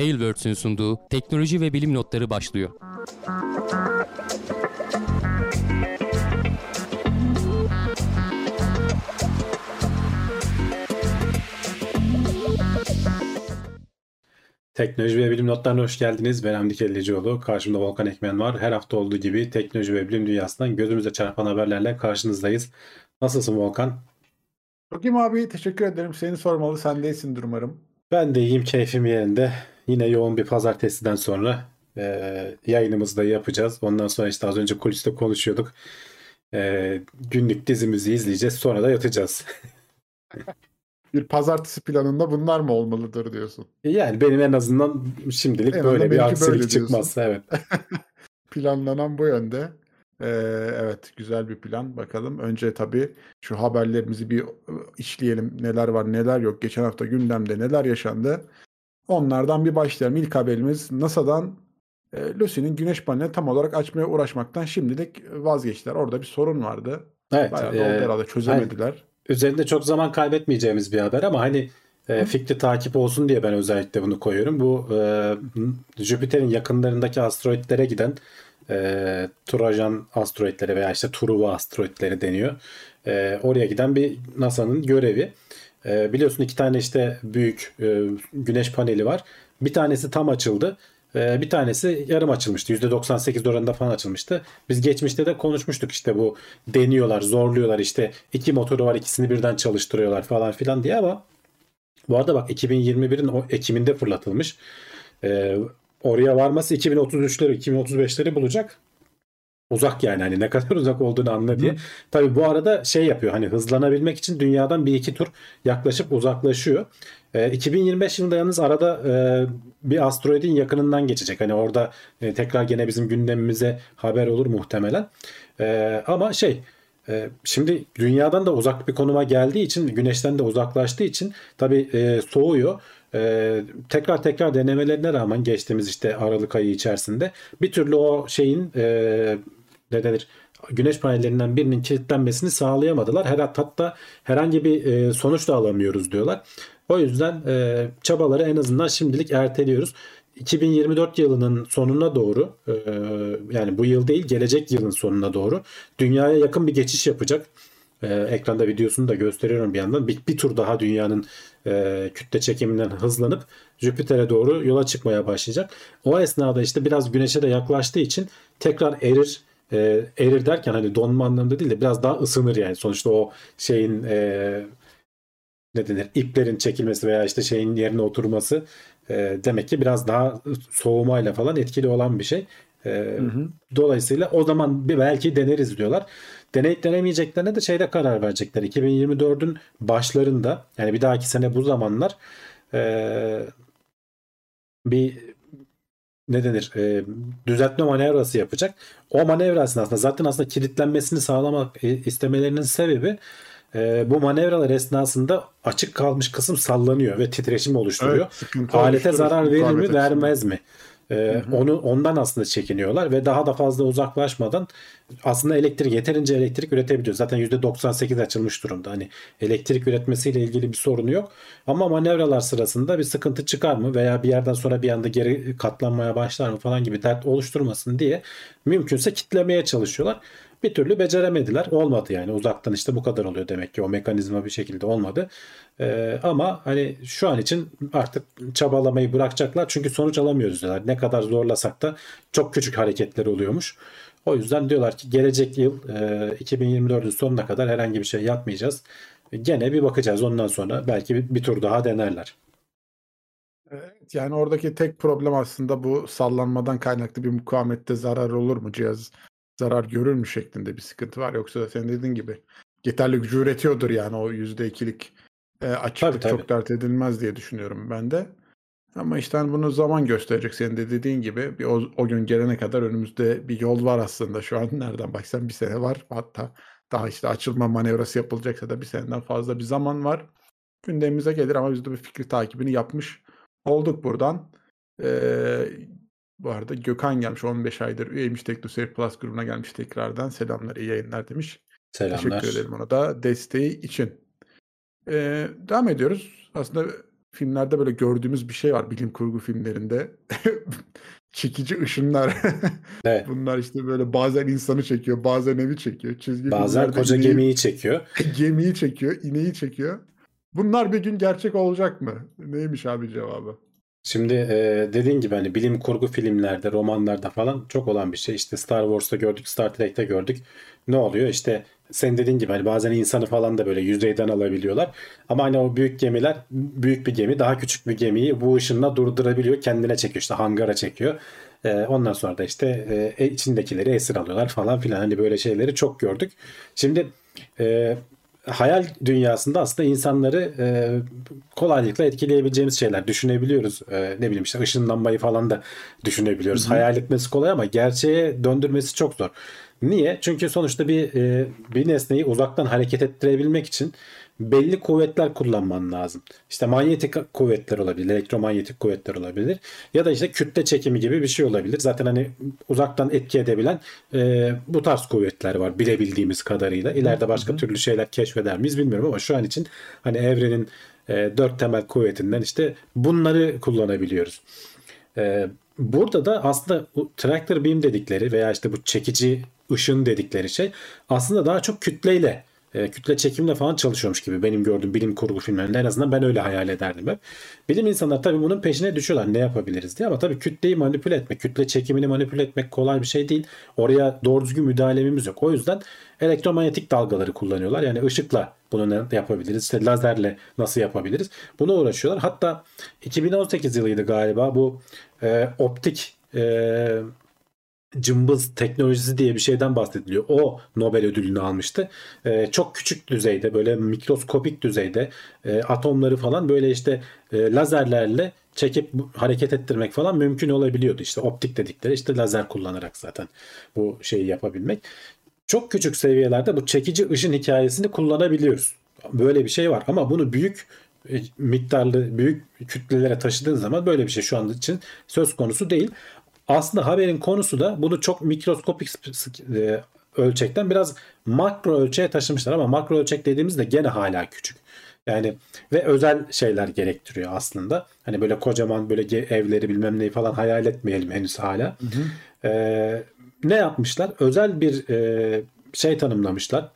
Tailwords'ün sunduğu teknoloji ve bilim notları başlıyor. Teknoloji ve bilim notlarına hoş geldiniz. Ben Hamdi Kellecioğlu. Karşımda Volkan Ekmen var. Her hafta olduğu gibi teknoloji ve bilim dünyasından gözümüze çarpan haberlerle karşınızdayız. Nasılsın Volkan? Çok iyiyim abi. Teşekkür ederim. Seni sormalı. Sen değilsindir umarım. Ben de iyiyim. Keyfim yerinde. Yine yoğun bir pazartesiden sonra e, yayınımızı da yapacağız. Ondan sonra işte az önce kuliste konuşuyorduk. E, günlük dizimizi izleyeceğiz. Sonra da yatacağız. bir pazartesi planında bunlar mı olmalıdır diyorsun? Yani benim en azından şimdilik en böyle bir aksilik çıkmaz. Evet. Planlanan bu yönde. Ee, evet güzel bir plan bakalım. Önce tabii şu haberlerimizi bir işleyelim. Neler var neler yok. Geçen hafta gündemde neler yaşandı. Onlardan bir başlayalım. İlk haberimiz NASA'dan e, Lucy'nin güneş panelini tam olarak açmaya uğraşmaktan şimdilik vazgeçtiler. Orada bir sorun vardı. Evet. Bayağı e, oldu herhalde çözemediler. Yani, üzerinde çok zaman kaybetmeyeceğimiz bir haber ama hani e, fikri takip olsun diye ben özellikle bunu koyuyorum. Bu e, Jüpiter'in yakınlarındaki asteroitlere giden e, Trojan asteroitleri veya işte Truva asteroitleri deniyor. E, oraya giden bir NASA'nın görevi. E, biliyorsun iki tane işte büyük e, güneş paneli var. Bir tanesi tam açıldı. E, bir tanesi yarım açılmıştı. %98 oranında falan açılmıştı. Biz geçmişte de konuşmuştuk işte bu deniyorlar, zorluyorlar işte iki motoru var ikisini birden çalıştırıyorlar falan filan diye ama bu arada bak 2021'in o Ekim'inde fırlatılmış. E, oraya varması 2033'leri 2035'leri bulacak. Uzak yani hani ne kadar uzak olduğunu anla diye. Tabi bu arada şey yapıyor hani hızlanabilmek için dünyadan bir iki tur yaklaşıp uzaklaşıyor. E, 2025 yılında yalnız arada e, bir asteroidin yakınından geçecek. Hani orada e, tekrar gene bizim gündemimize haber olur muhtemelen. E, ama şey e, Şimdi dünyadan da uzak bir konuma geldiği için, güneşten de uzaklaştığı için tabii e, soğuyor. Ee, tekrar tekrar denemelerine rağmen geçtiğimiz işte Aralık ayı içerisinde bir türlü o şeyin e, ne denir güneş panellerinden birinin kilitlenmesini sağlayamadılar. Her hatta herhangi bir e, sonuç da alamıyoruz diyorlar. O yüzden e, çabaları en azından şimdilik erteliyoruz. 2024 yılının sonuna doğru e, yani bu yıl değil gelecek yılın sonuna doğru dünyaya yakın bir geçiş yapacak. E, ekranda videosunu da gösteriyorum bir yandan. Bir, bir tur daha dünyanın e, kütle çekiminden hızlanıp Jüpiter'e doğru yola çıkmaya başlayacak. O esnada işte biraz güneşe de yaklaştığı için tekrar erir e, erir derken hani donma anlamında değil de biraz daha ısınır yani. Sonuçta o şeyin e, ne denir iplerin çekilmesi veya işte şeyin yerine oturması e, demek ki biraz daha soğumayla falan etkili olan bir şey. E, hı hı. Dolayısıyla o zaman bir belki deneriz diyorlar. Deneyip denemeyeceklerine de şeyde karar verecekler. 2024'ün başlarında yani bir dahaki sene bu zamanlar e, bir ne denir e, düzeltme manevrası yapacak. O manevrasını aslında zaten aslında kilitlenmesini sağlamak e, istemelerinin sebebi e, bu manevralar esnasında açık kalmış kısım sallanıyor ve titreşim oluşturuyor. Evet, Alete zarar verir mi vermez mi? Ee, onu ondan aslında çekiniyorlar ve daha da fazla uzaklaşmadan aslında elektrik yeterince elektrik üretebiliyor. Zaten %98 açılmış durumda. Hani elektrik üretmesiyle ilgili bir sorunu yok. Ama manevralar sırasında bir sıkıntı çıkar mı veya bir yerden sonra bir anda geri katlanmaya başlar mı falan gibi dert oluşturmasın diye mümkünse kitlemeye çalışıyorlar bir türlü beceremediler. Olmadı yani uzaktan işte bu kadar oluyor demek ki o mekanizma bir şekilde olmadı. Ee, ama hani şu an için artık çabalamayı bırakacaklar çünkü sonuç alamıyoruz diyorlar. Ne kadar zorlasak da çok küçük hareketler oluyormuş. O yüzden diyorlar ki gelecek yıl e, 2024'ün sonuna kadar herhangi bir şey yapmayacağız. Gene bir bakacağız ondan sonra belki bir, bir tur daha denerler. Evet, yani oradaki tek problem aslında bu sallanmadan kaynaklı bir mukavemette zarar olur mu cihaz zarar görür mü şeklinde bir sıkıntı var. Yoksa sen dediğin gibi yeterli gücü üretiyordur yani o yüzde ikilik e, açıklık tabii, tabii. çok dert edilmez diye düşünüyorum ben de. Ama işte hani bunu zaman gösterecek senin de dediğin gibi bir o, o gün gelene kadar önümüzde bir yol var aslında şu an nereden baksan bir sene var hatta daha işte açılma manevrası yapılacaksa da bir seneden fazla bir zaman var. Gündemimize gelir ama biz de bir fikri takibini yapmış olduk buradan. Ee, bu arada Gökhan gelmiş 15 aydır üyeymiş TeknoSeyir Plus grubuna gelmiş tekrardan. Selamlar iyi yayınlar demiş. Selamlar. Teşekkür ederim ona da desteği için. Ee, devam ediyoruz. Aslında filmlerde böyle gördüğümüz bir şey var bilim kurgu filmlerinde. Çekici ışınlar. Evet. Bunlar işte böyle bazen insanı çekiyor, bazen evi çekiyor. Çizgi Bazen koca ineği- gemiyi çekiyor. gemiyi çekiyor, ineği çekiyor. Bunlar bir gün gerçek olacak mı? Neymiş abi cevabı? Şimdi e, dediğin gibi hani bilim kurgu filmlerde, romanlarda falan çok olan bir şey. İşte Star Wars'ta gördük, Star Trek'te gördük. Ne oluyor? İşte sen dediğin gibi hani bazen insanı falan da böyle yüzeyden alabiliyorlar. Ama hani o büyük gemiler, büyük bir gemi daha küçük bir gemiyi bu ışınla durdurabiliyor. Kendine çekiyor işte hangara çekiyor. E, ondan sonra da işte e, içindekileri esir alıyorlar falan filan. Hani böyle şeyleri çok gördük. Şimdi e, hayal dünyasında aslında insanları e, kolaylıkla etkileyebileceğimiz şeyler düşünebiliyoruz. E, ne bileyim işte ışınlanmayı falan da düşünebiliyoruz. Hayal etmesi kolay ama gerçeğe döndürmesi çok zor. Niye? Çünkü sonuçta bir e, bir nesneyi uzaktan hareket ettirebilmek için belli kuvvetler kullanman lazım. İşte manyetik kuvvetler olabilir, elektromanyetik kuvvetler olabilir ya da işte kütle çekimi gibi bir şey olabilir. Zaten hani uzaktan etki edebilen e, bu tarz kuvvetler var bilebildiğimiz kadarıyla. İleride başka türlü şeyler keşfeder miyiz bilmiyorum ama şu an için hani evrenin e, dört temel kuvvetinden işte bunları kullanabiliyoruz. Ee, burada da aslında tractor beam dedikleri veya işte bu çekici ışın dedikleri şey aslında daha çok kütleyle e, kütle çekimle falan çalışıyormuş gibi benim gördüğüm bilim kurgu filmlerinde en azından ben öyle hayal ederdim hep. Bilim insanlar tabii bunun peşine düşüyorlar ne yapabiliriz diye ama tabii kütleyi manipüle etmek, kütle çekimini manipüle etmek kolay bir şey değil. Oraya doğru düzgün müdahalemiz yok. O yüzden elektromanyetik dalgaları kullanıyorlar. Yani ışıkla bunu ne yapabiliriz? İşte lazerle nasıl yapabiliriz? Buna uğraşıyorlar. Hatta 2018 yılıydı galiba bu e, optik e, cımbız teknolojisi diye bir şeyden bahsediliyor. O Nobel ödülünü almıştı. E, çok küçük düzeyde böyle mikroskopik düzeyde e, atomları falan böyle işte e, lazerlerle çekip hareket ettirmek falan mümkün olabiliyordu. İşte optik dedikleri işte lazer kullanarak zaten bu şeyi yapabilmek. Çok küçük seviyelerde bu çekici ışın hikayesini kullanabiliyoruz. Böyle bir şey var ama bunu büyük e, miktarlı büyük kütlelere taşıdığın zaman böyle bir şey şu anda için söz konusu değil. Aslında haberin konusu da bunu çok mikroskopik e, ölçekten biraz makro ölçeğe taşımışlar ama makro ölçek dediğimizde gene hala küçük. Yani ve özel şeyler gerektiriyor aslında. Hani böyle kocaman böyle evleri bilmem neyi falan hayal etmeyelim henüz hala. Ee, ne yapmışlar? Özel bir e, şey tanımlamışlar.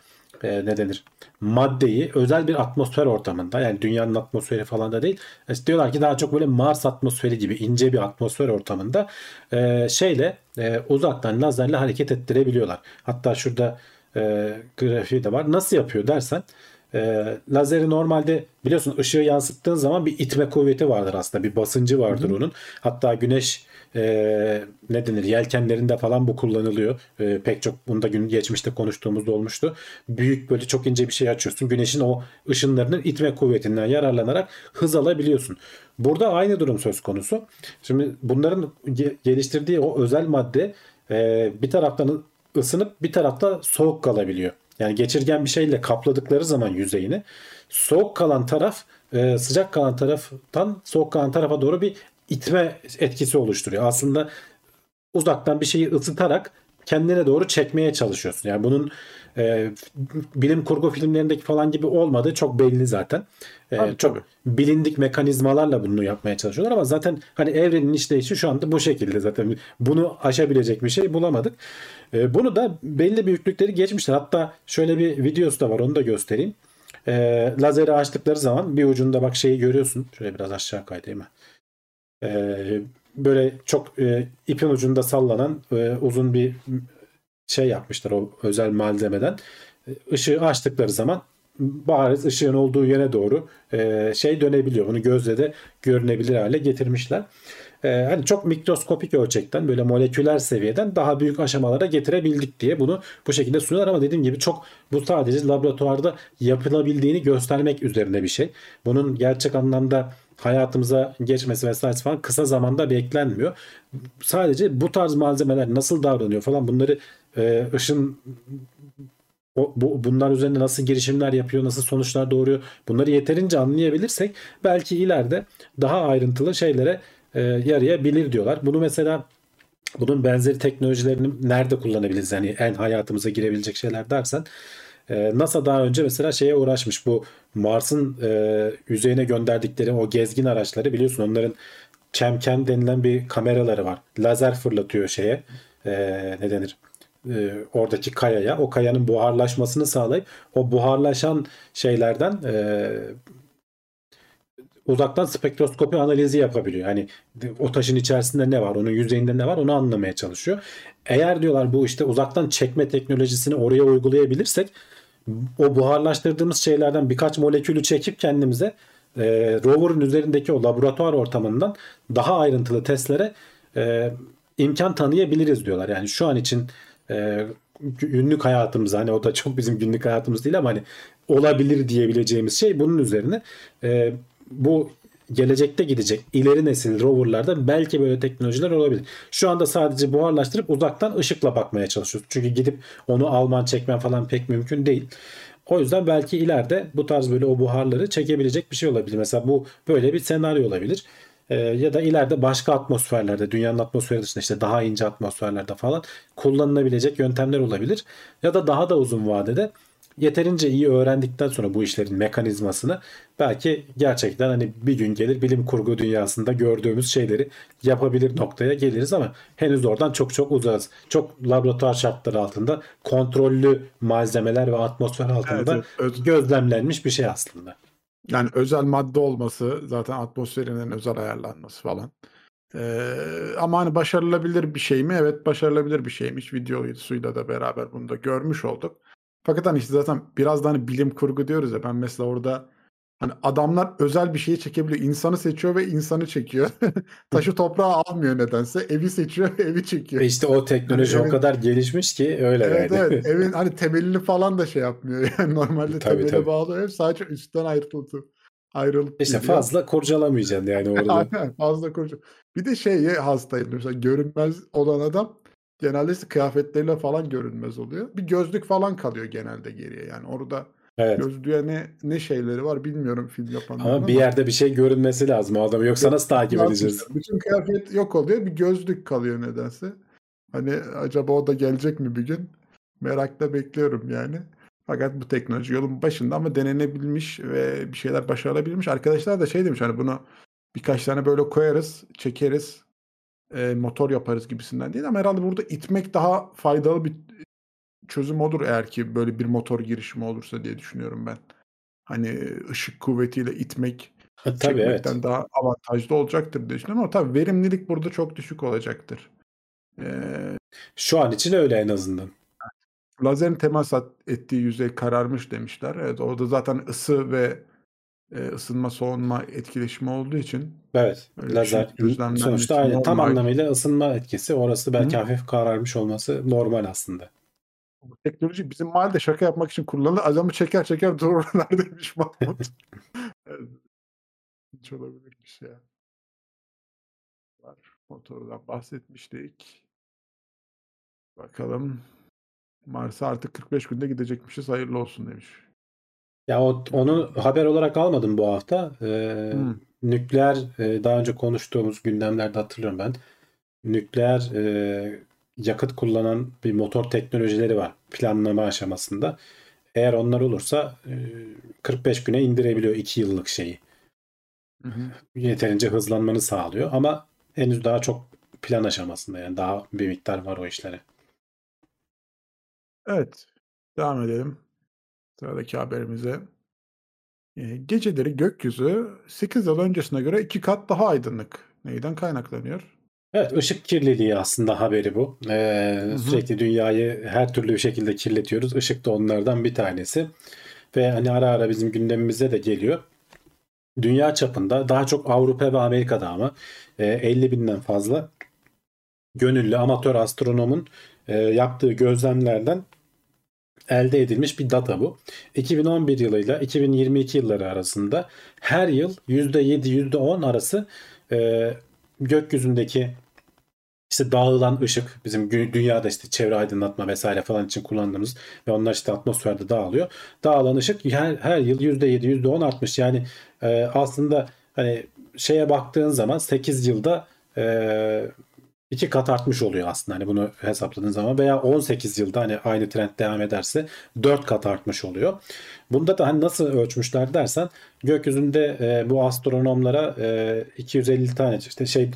Ee, ne denir? Maddeyi özel bir atmosfer ortamında yani dünyanın atmosferi falan da değil. İşte diyorlar ki daha çok böyle Mars atmosferi gibi ince bir atmosfer ortamında e, şeyle e, uzaktan lazerle hareket ettirebiliyorlar. Hatta şurada e, grafiği de var. Nasıl yapıyor dersen e, lazeri normalde biliyorsun ışığı yansıttığın zaman bir itme kuvveti vardır aslında. Bir basıncı vardır onun. Hatta güneş e, ne denir yelkenlerinde falan bu kullanılıyor. E, pek çok bunda gün geçmişte konuştuğumuzda olmuştu. Büyük böyle çok ince bir şey açıyorsun. Güneşin o ışınlarının itme kuvvetinden yararlanarak hız alabiliyorsun. Burada aynı durum söz konusu. Şimdi bunların ge- geliştirdiği o özel madde e, bir taraftan ısınıp bir tarafta soğuk kalabiliyor. Yani geçirgen bir şeyle kapladıkları zaman yüzeyini soğuk kalan taraf e, sıcak kalan taraftan soğuk kalan tarafa doğru bir itme etkisi oluşturuyor. Aslında uzaktan bir şeyi ısıtarak kendine doğru çekmeye çalışıyorsun. Yani bunun e, bilim kurgu filmlerindeki falan gibi olmadığı çok belli zaten. E, Tabii, çok tabii. bilindik mekanizmalarla bunu yapmaya çalışıyorlar ama zaten hani evrenin işleyişi şu anda bu şekilde zaten. Bunu aşabilecek bir şey bulamadık. E, bunu da belli büyüklükleri geçmişler. Hatta şöyle bir videosu da var onu da göstereyim. E, lazeri açtıkları zaman bir ucunda bak şeyi görüyorsun. Şöyle biraz aşağı kaydayım. ha. E, böyle çok e, ipin ucunda sallanan e, uzun bir şey yapmışlar o özel malzemeden. E, Işığı açtıkları zaman bariz ışığın olduğu yöne doğru e, şey dönebiliyor. Bunu gözle de görünebilir hale getirmişler. E, hani çok mikroskopik ölçekten böyle moleküler seviyeden daha büyük aşamalara getirebildik diye bunu bu şekilde sunuyorlar ama dediğim gibi çok bu sadece laboratuvarda yapılabildiğini göstermek üzerine bir şey. Bunun gerçek anlamda hayatımıza geçmesi vesaire falan kısa zamanda beklenmiyor. Sadece bu tarz malzemeler nasıl davranıyor falan bunları e, ışın o, bu, bunlar üzerinde nasıl girişimler yapıyor, nasıl sonuçlar doğuruyor bunları yeterince anlayabilirsek belki ileride daha ayrıntılı şeylere e, yarayabilir diyorlar. Bunu mesela bunun benzeri teknolojilerini nerede kullanabiliriz? Yani en hayatımıza girebilecek şeyler dersen e, NASA daha önce mesela şeye uğraşmış bu Mars'ın e, yüzeyine gönderdikleri o gezgin araçları biliyorsun onların Chemken denilen bir kameraları var. Lazer fırlatıyor şeye. E, ne denir? E, oradaki kayaya. O kayanın buharlaşmasını sağlayıp o buharlaşan şeylerden e, uzaktan spektroskopi analizi yapabiliyor. Hani o taşın içerisinde ne var, onun yüzeyinde ne var onu anlamaya çalışıyor. Eğer diyorlar bu işte uzaktan çekme teknolojisini oraya uygulayabilirsek o buharlaştırdığımız şeylerden birkaç molekülü çekip kendimize e, rover'ın üzerindeki o laboratuvar ortamından daha ayrıntılı testlere e, imkan tanıyabiliriz diyorlar. Yani şu an için e, günlük hayatımız hani o da çok bizim günlük hayatımız değil ama hani olabilir diyebileceğimiz şey bunun üzerine e, bu gelecekte gidecek ileri nesil roverlarda belki böyle teknolojiler olabilir. Şu anda sadece buharlaştırıp uzaktan ışıkla bakmaya çalışıyoruz. Çünkü gidip onu alman çekmen falan pek mümkün değil. O yüzden belki ileride bu tarz böyle o buharları çekebilecek bir şey olabilir. Mesela bu böyle bir senaryo olabilir. Ee, ya da ileride başka atmosferlerde, dünyanın atmosferi dışında işte daha ince atmosferlerde falan kullanılabilecek yöntemler olabilir. Ya da daha da uzun vadede yeterince iyi öğrendikten sonra bu işlerin mekanizmasını belki gerçekten hani bir gün gelir bilim kurgu dünyasında gördüğümüz şeyleri yapabilir noktaya geliriz ama henüz oradan çok çok uzağız. Çok laboratuvar şartları altında kontrollü malzemeler ve atmosfer altında Evet, evet. Öz- gözlemlenmiş bir şey aslında. Yani özel madde olması zaten atmosferinin özel ayarlanması falan. Ee, ama hani başarılabilir bir şey mi? Evet başarılabilir bir şeymiş. Videosuyla da beraber bunu da görmüş olduk. Fakat hani işte zaten biraz da hani bilim kurgu diyoruz ya ben mesela orada hani adamlar özel bir şeyi çekebiliyor. İnsanı seçiyor ve insanı çekiyor. Taşı toprağı almıyor nedense. Evi seçiyor, evi çekiyor. Ve işte o teknoloji Yani o kadar gelişmiş ki öyle Evet yani. evet evin hani temelini falan da şey yapmıyor. Yani normalde Tabii, temeli tabii. bağlıyor. Hep sadece üstten ayrılıp ayrılıp İşte gidiyor. fazla kurcalamayacaksın yani orada. Aynen fazla koca. Bir de şeye hastayım. Mesela görünmez olan adam genelde kıyafetleriyle falan görünmez oluyor. Bir gözlük falan kalıyor genelde geriye. Yani orada Evet. gözlüğe ne ne şeyleri var bilmiyorum film yapanların Ama bir yerde bir şey görünmesi lazım o adamı. Yoksa nasıl takip edeceğiz? Bütün kıyafet yok oluyor. Bir gözlük kalıyor nedense. Hani acaba o da gelecek mi bir gün? Merakla bekliyorum yani. Fakat bu teknoloji yolun başında ama denenebilmiş ve bir şeyler başarılabilmiş. Arkadaşlar da şey demiş hani bunu birkaç tane böyle koyarız, çekeriz, e, motor yaparız gibisinden değil ama herhalde burada itmek daha faydalı bir çözüm olur eğer ki böyle bir motor girişimi olursa diye düşünüyorum ben. Hani ışık kuvvetiyle itmek Ha, Tabii evet. çekmekten daha avantajlı olacaktır diye düşünüyorum ama tabii verimlilik burada çok düşük olacaktır. Ee, Şu an için öyle en azından. lazerin temas ettiği yüzey kararmış demişler. Evet orada zaten ısı ve e, ısınma soğunma etkileşimi olduğu için Evet. Lazer sonuçta aynı tam anlamıyla ısınma etkisi. Orası belki Hı. hafif kararmış olması normal aslında. bu teknoloji bizim mahallede şaka yapmak için kullanılır. Adamı çeker çeker dururlar demiş Mahmut. Hiç olabilirmiş ya. Var. Motordan bahsetmiştik. Bakalım. Mars'a artık 45 günde gidecekmişiz. Hayırlı olsun demiş. Ya o, onu haber olarak almadım bu hafta. Ee, Hmm. Nükleer e, daha önce konuştuğumuz gündemlerde hatırlıyorum ben. Nükleer e, yakıt kullanan bir motor teknolojileri var planlama aşamasında. Eğer onlar olursa e, 45 güne indirebiliyor 2 yıllık şeyi. Hı hı. Yeterince hızlanmanı sağlıyor ama henüz daha çok plan aşamasında yani daha bir miktar var o işlere. Evet. Devam edelim. Sıradaki haberimize. Geceleri gökyüzü 8 yıl öncesine göre iki kat daha aydınlık. Neyden kaynaklanıyor? Evet, ışık kirliliği aslında haberi bu. Ee, Hı hı. sürekli dünyayı her türlü bir şekilde kirletiyoruz. Işık da onlardan bir tanesi. Ve hani ara ara bizim gündemimize de geliyor. Dünya çapında daha çok Avrupa ve Amerika'da ama e, 50 binden fazla gönüllü amatör astronomun yaptığı gözlemlerden elde edilmiş bir data bu. 2011 yılıyla 2022 yılları arasında her yıl %7-%10 arası e, gökyüzündeki işte dağılan ışık bizim dünyada işte çevre aydınlatma vesaire falan için kullandığımız ve onlar işte atmosferde dağılıyor. Dağılan ışık her, her yıl %7 %10 artmış. Yani e, aslında hani şeye baktığın zaman 8 yılda e, iki kat artmış oluyor aslında hani bunu hesapladığın zaman veya 18 yılda hani aynı trend devam ederse 4 kat artmış oluyor. Bunda da hani nasıl ölçmüşler dersen gökyüzünde e, bu astronomlara e, 250 tane işte şey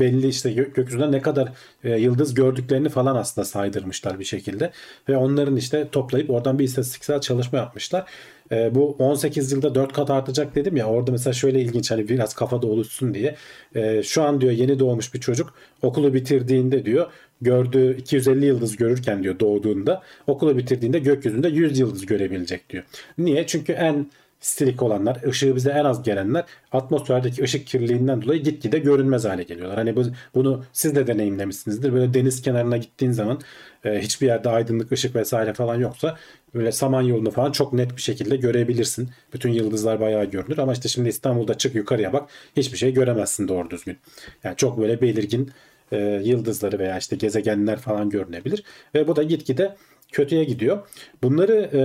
belli işte gö- gökyüzünde ne kadar e, yıldız gördüklerini falan aslında saydırmışlar bir şekilde ve onların işte toplayıp oradan bir istatistiksel çalışma yapmışlar. E, bu 18 yılda 4 kat artacak dedim ya orada mesela şöyle ilginç hani biraz kafada oluşsun diye. E, şu an diyor yeni doğmuş bir çocuk okulu bitirdiğinde diyor gördüğü 250 yıldız görürken diyor doğduğunda okulu bitirdiğinde gökyüzünde 100 yıldız görebilecek diyor. Niye? Çünkü en stilik olanlar, ışığı bize en az gelenler atmosferdeki ışık kirliliğinden dolayı gitgide görünmez hale geliyorlar. Hani bu, bunu siz de deneyimlemişsinizdir. Böyle deniz kenarına gittiğin zaman e, hiçbir yerde aydınlık ışık vesaire falan yoksa böyle Samanyolu'nu falan çok net bir şekilde görebilirsin. Bütün yıldızlar bayağı görünür ama işte şimdi İstanbul'da çık yukarıya bak hiçbir şey göremezsin doğru düzgün. Yani çok böyle belirgin e, yıldızları veya işte gezegenler falan görünebilir. Ve bu da gitgide kötüye gidiyor. Bunları e,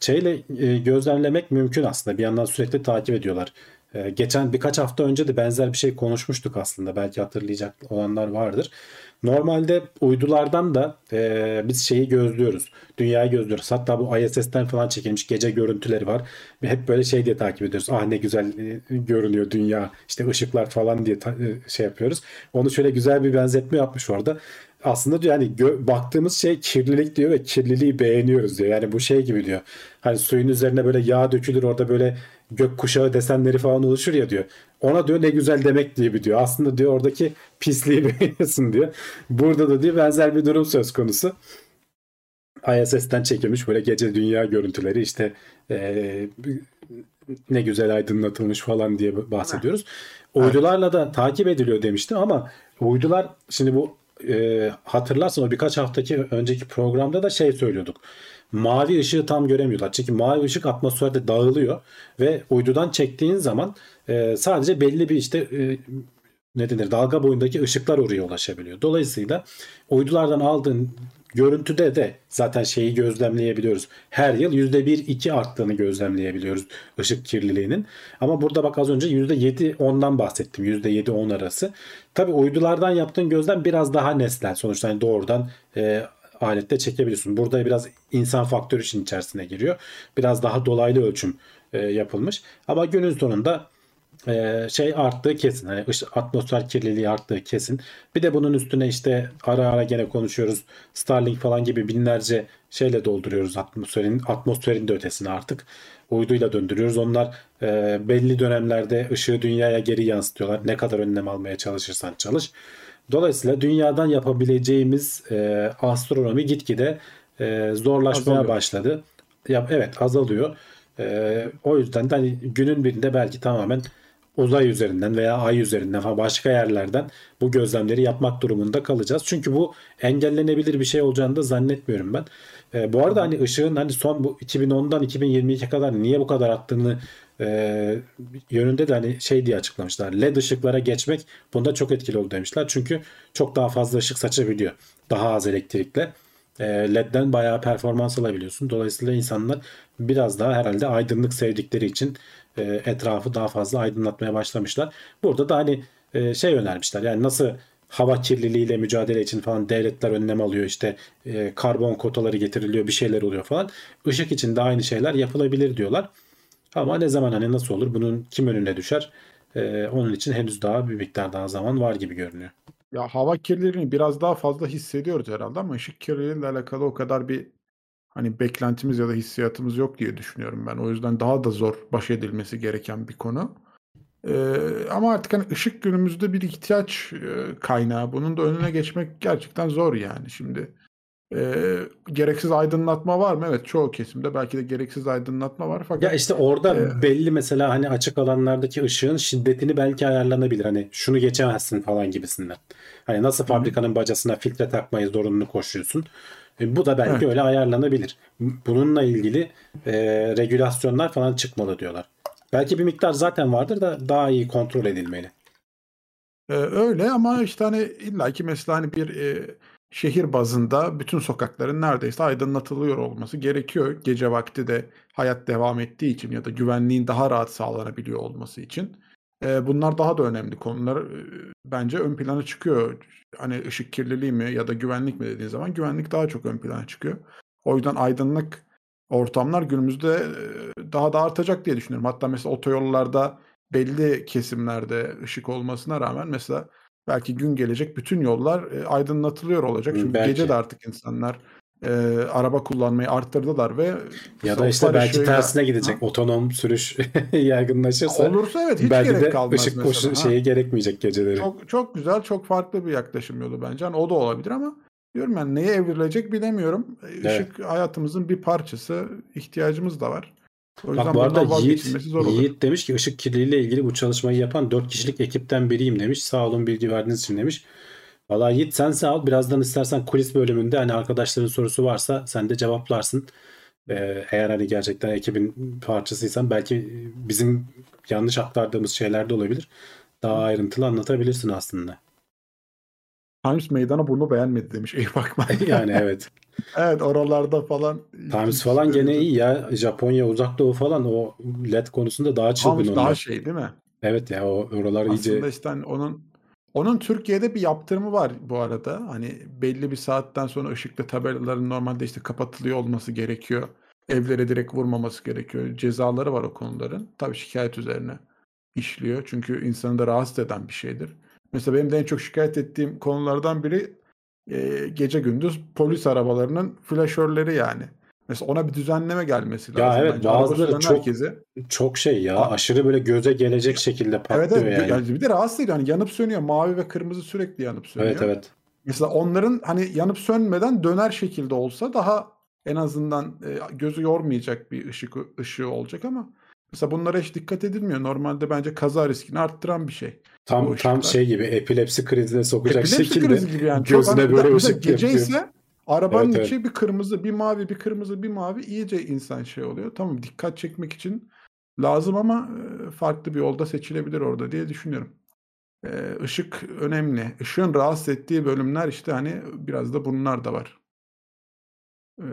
şeyle e, gözlemlemek mümkün aslında. Bir yandan sürekli takip ediyorlar. E, geçen birkaç hafta önce de benzer bir şey konuşmuştuk aslında. Belki hatırlayacak olanlar vardır. Normalde uydulardan da e, biz şeyi gözlüyoruz. Dünyayı gözlüyoruz. Hatta bu ISS'ten falan çekilmiş gece görüntüleri var. Hep böyle şey diye takip ediyoruz. Ah ne güzel e, görünüyor dünya. İşte ışıklar falan diye ta- e, şey yapıyoruz. Onu şöyle güzel bir benzetme yapmış orada. Aslında diyor yani gö- baktığımız şey kirlilik diyor ve kirliliği beğeniyoruz diyor. Yani bu şey gibi diyor. Hani suyun üzerine böyle yağ dökülür orada böyle gökkuşağı desenleri falan oluşur ya diyor. Ona diyor ne güzel demek diye diyor. Aslında diyor oradaki pisliği beğeniyorsun diyor. Burada da diyor benzer bir durum söz konusu. ISS'ten çekilmiş böyle gece dünya görüntüleri işte eee, ne güzel aydınlatılmış falan diye bahsediyoruz. Uydularla da takip ediliyor demiştim ama uydular şimdi bu e, hatırlarsan o birkaç haftaki önceki programda da şey söylüyorduk. Mavi ışığı tam göremiyorlar. Çünkü mavi ışık atmosferde dağılıyor ve uydudan çektiğin zaman e, sadece belli bir işte e, ne denir dalga boyundaki ışıklar oraya ulaşabiliyor. Dolayısıyla uydulardan aldığın görüntüde de zaten şeyi gözlemleyebiliyoruz. Her yıl %1-2 arttığını gözlemleyebiliyoruz ışık kirliliğinin. Ama burada bak az önce %7-10'dan bahsettim. %7-10 arası. Tabi uydulardan yaptığın gözlem biraz daha nesnel. Sonuçta hani doğrudan e, alette çekebiliyorsun. Burada biraz insan faktörü için içerisine giriyor. Biraz daha dolaylı ölçüm e, yapılmış. Ama günün sonunda e, şey arttığı kesin. Iş- atmosfer kirliliği arttığı kesin. Bir de bunun üstüne işte ara ara gene konuşuyoruz. Starlink falan gibi binlerce şeyle dolduruyoruz atmosferin atmosferin de ötesine artık. Uyduyla döndürüyoruz. Onlar e, belli dönemlerde ışığı dünyaya geri yansıtıyorlar. Ne kadar önlem almaya çalışırsan çalış. Dolayısıyla dünyadan yapabileceğimiz e, astronomi gitgide e, zorlaşmaya Azalıyor. başladı. Ya, evet azalıyor. E, o yüzden de hani günün birinde belki tamamen uzay üzerinden veya ay üzerinden falan başka yerlerden bu gözlemleri yapmak durumunda kalacağız. Çünkü bu engellenebilir bir şey olacağını da zannetmiyorum ben. E, bu arada hani ışığın hani son bu 2010'dan 2022'ye kadar niye bu kadar arttığını e, yönünde de hani şey diye açıklamışlar. LED ışıklara geçmek bunda çok etkili oldu demişler. Çünkü çok daha fazla ışık saçabiliyor. Daha az elektrikle. E, LED'den bayağı performans alabiliyorsun. Dolayısıyla insanlar biraz daha herhalde aydınlık sevdikleri için e, etrafı daha fazla aydınlatmaya başlamışlar. Burada da hani e, şey önermişler. Yani nasıl hava kirliliğiyle mücadele için falan devletler önlem alıyor işte e, karbon kotaları getiriliyor bir şeyler oluyor falan. Işık için de aynı şeyler yapılabilir diyorlar. Ama ne zaman hani nasıl olur bunun kim önüne düşer? E, onun için henüz daha bir miktar daha zaman var gibi görünüyor. Ya hava kirliliğini biraz daha fazla hissediyoruz herhalde ama ışık kirliliğiyle alakalı o kadar bir hani beklentimiz ya da hissiyatımız yok diye düşünüyorum ben. O yüzden daha da zor baş edilmesi gereken bir konu. Ee, ama artık hani ışık günümüzde bir ihtiyaç e, kaynağı. Bunun da önüne geçmek gerçekten zor yani. Şimdi e, gereksiz aydınlatma var mı? Evet çoğu kesimde belki de gereksiz aydınlatma var fakat Ya işte orada Ee, belli mesela hani açık alanlardaki ışığın şiddetini belki ayarlanabilir. Hani şunu geçemezsin falan gibisinden. Hani nasıl fabrikanın bacasına filtre takmayı zorunlu koşuyorsun. E, bu da belki Evet. öyle ayarlanabilir. Bununla ilgili e, regülasyonlar falan çıkmalı diyorlar. Belki bir miktar zaten vardır da daha iyi kontrol edilmeli. Ee, öyle ama işte hani illaki mesela hani bir e, şehir bazında bütün sokakların neredeyse aydınlatılıyor olması gerekiyor. Gece vakti de hayat devam ettiği için ya da güvenliğin daha rahat sağlanabiliyor olması için. Ee, bunlar daha da önemli konular. e, bence ön plana çıkıyor. Hani ışık kirliliği mi ya da güvenlik mi dediğin zaman güvenlik daha çok ön plana çıkıyor. O yüzden aydınlık ortamlar günümüzde e, daha da artacak diye düşünüyorum. Hatta mesela otoyollarda belli kesimlerde ışık olmasına rağmen mesela belki gün gelecek bütün yollar e, aydınlatılıyor olacak. Çünkü belki. gece de artık insanlar e, araba kullanmayı arttırdılar ve Ya da işte belki tersine gidecek. Otonom sürüş yaygınlaşırsa Olursa evet hiç belki gerek de kalmaz ışık mesela. koşu Ha. şeyi gerekmeyecek geceleri. Çok çok güzel, çok farklı bir yaklaşım yolu bence. Hani o da olabilir ama diyorum yani neye evrilecek bilemiyorum. E, Işık hayatımızın bir parçası, ihtiyacımız da var. O Bak bu arada Yiğit, vazgeçilmesi zor olur. Yiğit demiş ki ışık kirliliğiyle ilgili bu çalışmayı yapan 4 kişilik ekipten biriyim demiş. Sağ olun bilgi verdiğiniz için demiş. Valla Yiğit sen sağ ol. Birazdan istersen kulis bölümünde hani arkadaşların sorusu varsa sen de cevaplarsın. Ee, eğer hani gerçekten ekibin parçasıysan belki bizim yanlış aktardığımız şeyler de olabilir. Daha ayrıntılı anlatabilirsin aslında. Times meydana bunu beğenmedi demiş. İyi bakma. yani evet. evet oralarda falan. Times falan gene iyi ya. Japonya, Uzak Doğu falan o LED konusunda daha çılgın onlar. daha şey değil mi? Evet ya o oralar iyice Aslında işte hani onun onun Türkiye'de bir yaptırımı var bu arada. Hani belli bir saatten sonra ışıklı tabelaların normalde işte kapatılıyor olması gerekiyor. Evlere direkt vurmaması gerekiyor. Cezaları var o konuların. Tabii şikayet üzerine işliyor. Çünkü insanı da rahatsız eden bir şeydir. Mesela benim de en çok şikayet ettiğim konulardan biri e, gece gündüz polis arabalarının flaşörleri yani. Mesela ona bir düzenleme gelmesi Ya lazım. evet, bence. Bazıları çok herkese- çok şey ya. Aşırı böyle göze gelecek şekilde Evet, patlıyor evet. yani. Yani bir de rahatsız ediyor. Hani yanıp sönüyor. Mavi ve kırmızı sürekli yanıp sönüyor. Evet evet. Mesela onların hani yanıp sönmeden döner şekilde olsa daha en azından e, gözü yormayacak bir ışık ışığı olacak ama mesela bunlara hiç dikkat edilmiyor. Normalde bence kaza riskini arttıran bir şey. Tam tam şey gibi epilepsi krizine sokacak Epilepsi şekilde krizi gibi yani. Çok gözüne hani- böyle ışık gece yapıyor. ise arabanın Evet, içi bir kırmızı, bir mavi, bir kırmızı, bir mavi iyice insan şey oluyor. Tamam dikkat çekmek için lazım ama e, farklı bir yolda seçilebilir orada diye düşünüyorum. E, Işık önemli. Işığın rahatsız ettiği bölümler işte hani biraz da bunlar da var. E,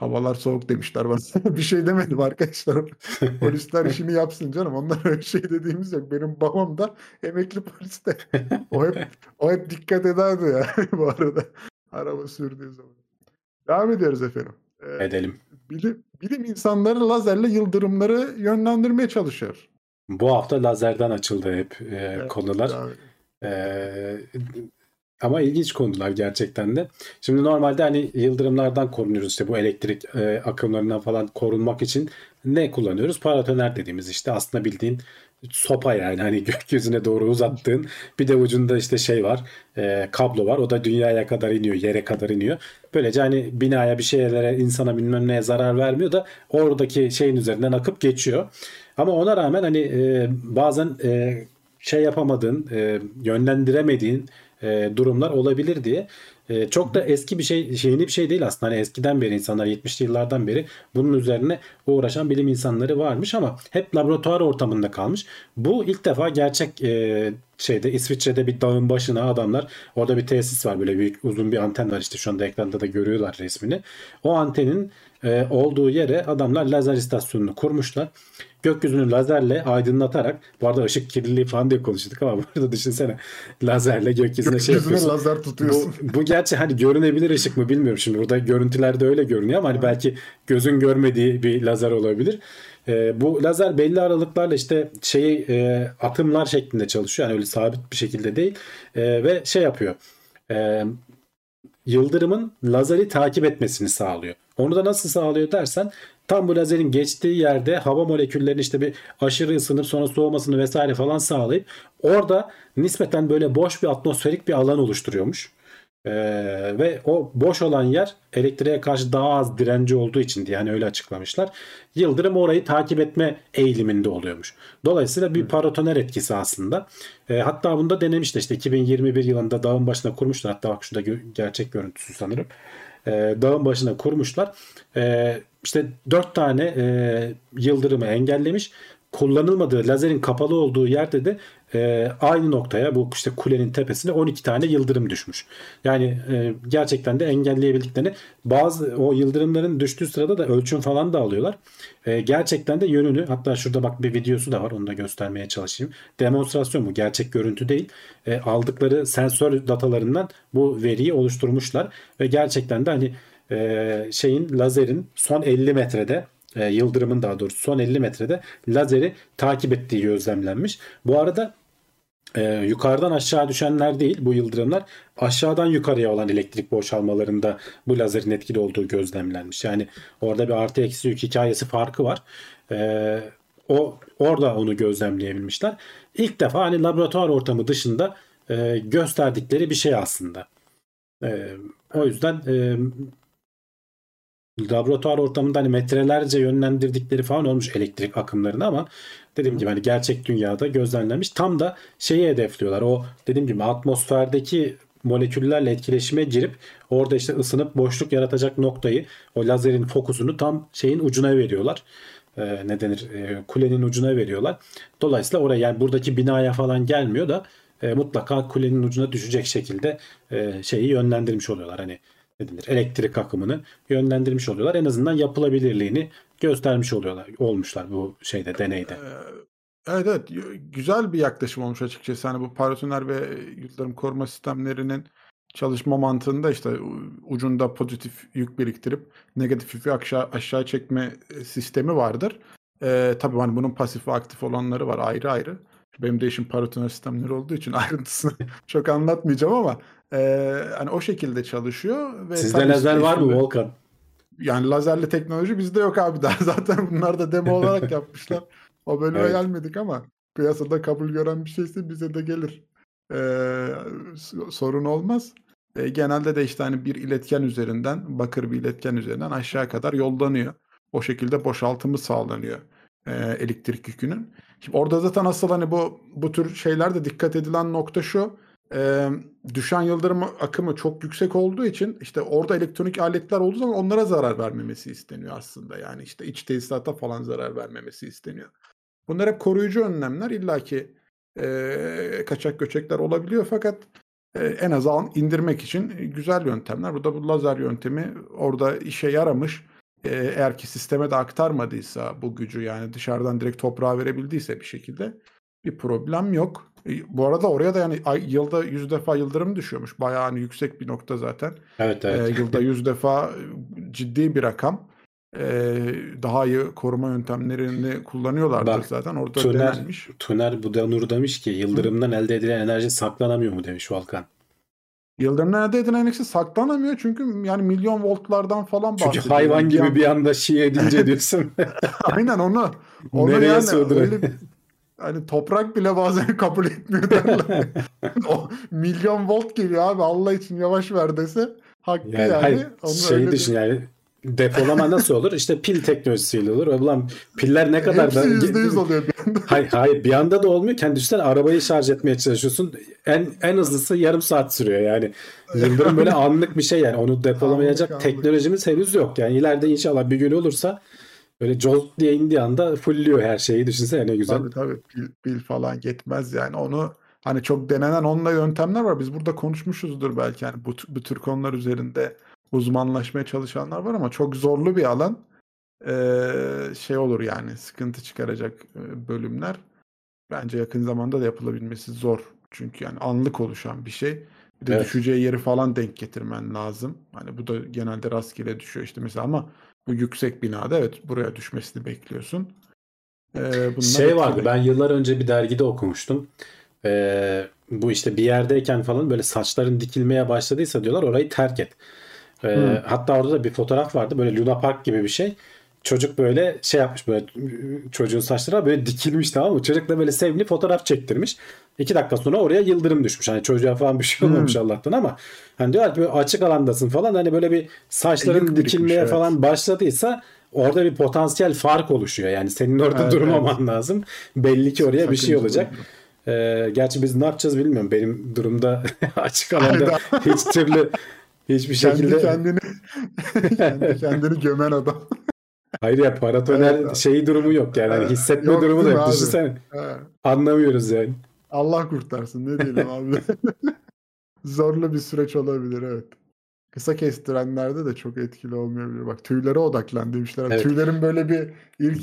Havalar soğuk demişler bana. bir şey demedim arkadaşlar. Polisler işini yapsın canım. Onlar öyle şey dediğimiz yok. Benim babam da emekli poliste. O hep o hep dikkat ederdi ya bu arada. Araba sürdüğü zaman. Devam ediyoruz efendim. Ee, edelim. bilim, bilim insanları lazerle yıldırımları yönlendirmeye çalışıyor. Bu hafta lazerden açıldı hep e, Evet, konular. edelim. Ama ilginç konular gerçekten de. Şimdi normalde hani yıldırımlardan korunuyoruz işte bu elektrik e, akımlarından falan korunmak için ne kullanıyoruz? Paratoner dediğimiz işte aslında bildiğin sopa yani hani gökyüzüne doğru uzattığın bir de ucunda işte şey var e, kablo var o da dünyaya kadar iniyor yere kadar iniyor. Böylece hani binaya bir şeylere insana bilmem neye zarar vermiyor da oradaki şeyin üzerinden akıp geçiyor. Ama ona rağmen hani e, bazen e, şey yapamadığın, e, yönlendiremediğin e, durumlar olabilir diye. E, çok da eski bir şey, şeyini bir şey değil aslında. Hani eskiden beri insanlar 70'li yıllardan beri bunun üzerine uğraşan bilim insanları varmış ama hep laboratuvar ortamında kalmış. Bu ilk defa gerçek e, şeyde İsviçre'de bir dağın başına adamlar orada bir tesis var böyle büyük uzun bir anten var işte şu anda ekranda da görüyorlar resmini. O antenin e, olduğu yere adamlar lazer istasyonunu kurmuşlar. Gökyüzünü lazerle aydınlatarak bu arada ışık kirliliği falan diye konuştuk ama burada düşünsene lazerle gökyüzüne şey Gökyüzüne yapıyorsun. lazer tutuyorsun. Bu, bu gerçi hani görünebilir ışık mı bilmiyorum şimdi burada görüntülerde öyle görünüyor ama hani belki gözün görmediği bir lazer olabilir. Ee, bu lazer belli aralıklarla işte şeyi e, atımlar şeklinde çalışıyor. Yani öyle sabit bir şekilde değil. E, ve şey yapıyor. E, yıldırımın lazeri takip etmesini sağlıyor. Onu da nasıl sağlıyor dersen tam bu lazerin geçtiği yerde hava moleküllerinin işte bir aşırı ısınıp sonra soğumasını vesaire falan sağlayıp orada nispeten böyle boş bir atmosferik bir alan oluşturuyormuş. Ee, ve o boş olan yer elektriğe karşı daha az direnci olduğu için diye yani öyle açıklamışlar. Yıldırım orayı takip etme eğiliminde oluyormuş. Dolayısıyla bir paratoner etkisi aslında. Ee, hatta bunda denemişler işte 2021 yılında dağın başına kurmuşlar. Hatta bak şurada gö- gerçek görüntüsü sanırım. Ee, dağın başına kurmuşlar. Ee, işte dört tane e, yıldırımı engellemiş kullanılmadığı lazerin kapalı olduğu yerde de e, aynı noktaya bu işte kulenin tepesine 12 tane yıldırım düşmüş. Yani e, gerçekten de engelleyebildiklerini bazı o yıldırımların düştüğü sırada da ölçüm falan da alıyorlar. E, gerçekten de yönünü hatta şurada bak bir videosu da var onu da göstermeye çalışayım. Demonstrasyon bu gerçek görüntü değil. E, aldıkları sensör datalarından bu veriyi oluşturmuşlar ve gerçekten de hani e, şeyin lazerin son 50 metrede e, yıldırımın daha doğrusu son 50 metrede lazeri takip ettiği gözlemlenmiş. Bu arada e, yukarıdan aşağı düşenler değil bu yıldırımlar aşağıdan yukarıya olan elektrik boşalmalarında bu lazerin etkili olduğu gözlemlenmiş. Yani orada bir artı eksi yük hikayesi farkı var. E, o orada onu gözlemleyebilmişler. İlk defa hani laboratuvar ortamı dışında e, gösterdikleri bir şey aslında. E, o yüzden e, laboratuvar ortamında hani metrelerce yönlendirdikleri falan olmuş elektrik akımlarını ama dediğim gibi hani gerçek dünyada gözlemlenmiş. Tam da şeyi hedefliyorlar. O dediğim gibi atmosferdeki moleküllerle etkileşime girip orada işte ısınıp boşluk yaratacak noktayı o lazerin fokusunu tam şeyin ucuna veriyorlar. Ee, ne denir? Ee, kulenin ucuna veriyorlar. Dolayısıyla oraya yani buradaki binaya falan gelmiyor da e, mutlaka kulenin ucuna düşecek şekilde e, şeyi yönlendirmiş oluyorlar. Hani denir? Elektrik akımını yönlendirmiş oluyorlar. En azından yapılabilirliğini göstermiş oluyorlar. Olmuşlar bu şeyde deneyde. Ee, Evet evet güzel bir yaklaşım olmuş açıkçası. Hani bu paratoner ve yıldırım koruma sistemlerinin çalışma mantığında işte ucunda pozitif yük biriktirip negatif yükü aşağı, aşağı çekme e, sistemi vardır. Ee, tabii hani bunun pasif ve aktif olanları var ayrı ayrı. Benim de işim paratoner sistemleri olduğu için ayrıntısını çok anlatmayacağım ama e, hani o şekilde çalışıyor. Ve Sizde lazer var mı Volkan? Yani lazerli teknoloji bizde yok abi daha. Zaten bunlar da demo olarak yapmışlar. O bölüme Evet. gelmedik ama piyasada kabul gören bir şeyse bize de gelir. Ee, sorun olmaz. Ee, genelde de işte hani bir iletken üzerinden, bakır bir iletken üzerinden aşağı kadar yollanıyor. O şekilde boşaltımı sağlanıyor e, elektrik yükünün. Şimdi orada zaten asıl hani bu bu tür şeylerde dikkat edilen nokta şu. E, düşen yıldırım akımı çok yüksek olduğu için işte orada elektronik aletler olduğu zaman onlara zarar vermemesi isteniyor aslında. Yani işte iç tesisata falan zarar vermemesi isteniyor. Bunlar hep koruyucu önlemler. İlla ki e, kaçak göçekler olabiliyor fakat e, en azından indirmek için güzel yöntemler. Burada bu lazer yöntemi orada işe yaramış. E, eğer ki sisteme de aktarmadıysa bu gücü yani dışarıdan direkt toprağa verebildiyse bir şekilde bir problem yok. E, Bu arada oraya da yani ay, yılda yüz defa yıldırım düşüyormuş. Bayağı hani yüksek bir nokta zaten. Evet E, evet. yılda yüz defa e, ciddi bir rakam. E, daha iyi koruma yöntemlerini kullanıyorlardır Bak, zaten. Orada Tüner, denenmiş. Tüner Budanur demiş ki yıldırımdan elde edilen enerji saklanamıyor mu demiş Volkan. Yıldırımdan elde edilen enerji saklanamıyor çünkü yani milyon voltlardan falan Çünkü bahsediyor. hayvan Yani gibi an- bir anda şiye edince diyorsun. Aynen onu. Onu Nereye yani sığdırıyor? Hani toprak bile bazen kabul etmiyor derler. o milyon volt geliyor abi Allah için yavaş ver dese hakkı yani. Yani, hayır, şeyi düşün bir- yani depolama nasıl olur? İşte pil teknolojisiyle olur. Ulan piller ne kadar Hepsi da yüzde yüz oluyor bir anda. Hayır, hayır bir anda da olmuyor. Kendi düşünsene arabayı şarj etmeye çalışıyorsun. En en hızlısı yarım saat sürüyor yani. Yıldırım böyle anlık bir şey yani. Onu depolamayacak Anlık, anlık. teknolojimiz henüz yok. Yani ileride inşallah bir gün olursa böyle jolt diye indiği anda fullliyor her şeyi. Düşünsene ne güzel. Tabii tabii pil, pil falan yetmez yani onu hani çok denenen onunla yöntemler var. Biz burada konuşmuşuzdur belki yani bu, bu tür konular üzerinde uzmanlaşmaya çalışanlar var ama çok zorlu bir alan. Ee, şey olur yani sıkıntı çıkaracak bölümler. Bence yakın zamanda da yapılabilmesi zor. Çünkü yani anlık oluşan bir şey. Bir de Evet. düşeceği yeri falan denk getirmen lazım. Hani bu da genelde rastgele düşüyor işte mesela ama bu yüksek binada evet buraya düşmesini bekliyorsun. Ee, Şey vardı ben yıllar önce bir dergide okumuştum. Ee, bu işte bir yerdeyken falan böyle saçların dikilmeye başladıysa diyorlar orayı terk et. Ee, Hı. hatta orada da bir fotoğraf vardı böyle Luna Park gibi bir şey. Çocuk böyle şey yapmış böyle çocuğun saçları böyle dikilmiş tamam mı? Çocuk da böyle sevimli fotoğraf çektirmiş. İki dakika sonra oraya yıldırım düşmüş. Hani çocuğa falan bir şey olmamış Hmm. Allah'tan ama hani diyorlar ki açık alandasın falan hani böyle bir saçların birikmiş, dikilmeye evet. falan başladıysa orada bir potansiyel fark oluşuyor. Yani senin orada Evet, durmaman lazım. Belli ki oraya bir şey Sakıncalı olacak. durum. Ee, gerçi biz ne yapacağız bilmiyorum. Benim durumda açık alanda hiç türlü hiçbir Kendi şekilde kendini kendi kendini gömen adam. hayır ya paratoner Evet. şeyi durumu yok yani. Evet. hissetme Yok, durumu da yok. abi? Düşünsene. Ha, Anlamıyoruz yani. Allah kurtarsın ne diyelim abi. Zorlu bir süreç olabilir evet. Kısa kestirenlerde de çok etkili olmayabilir. Bak tüylere odaklan demişler. Evet. Tüylerin böyle bir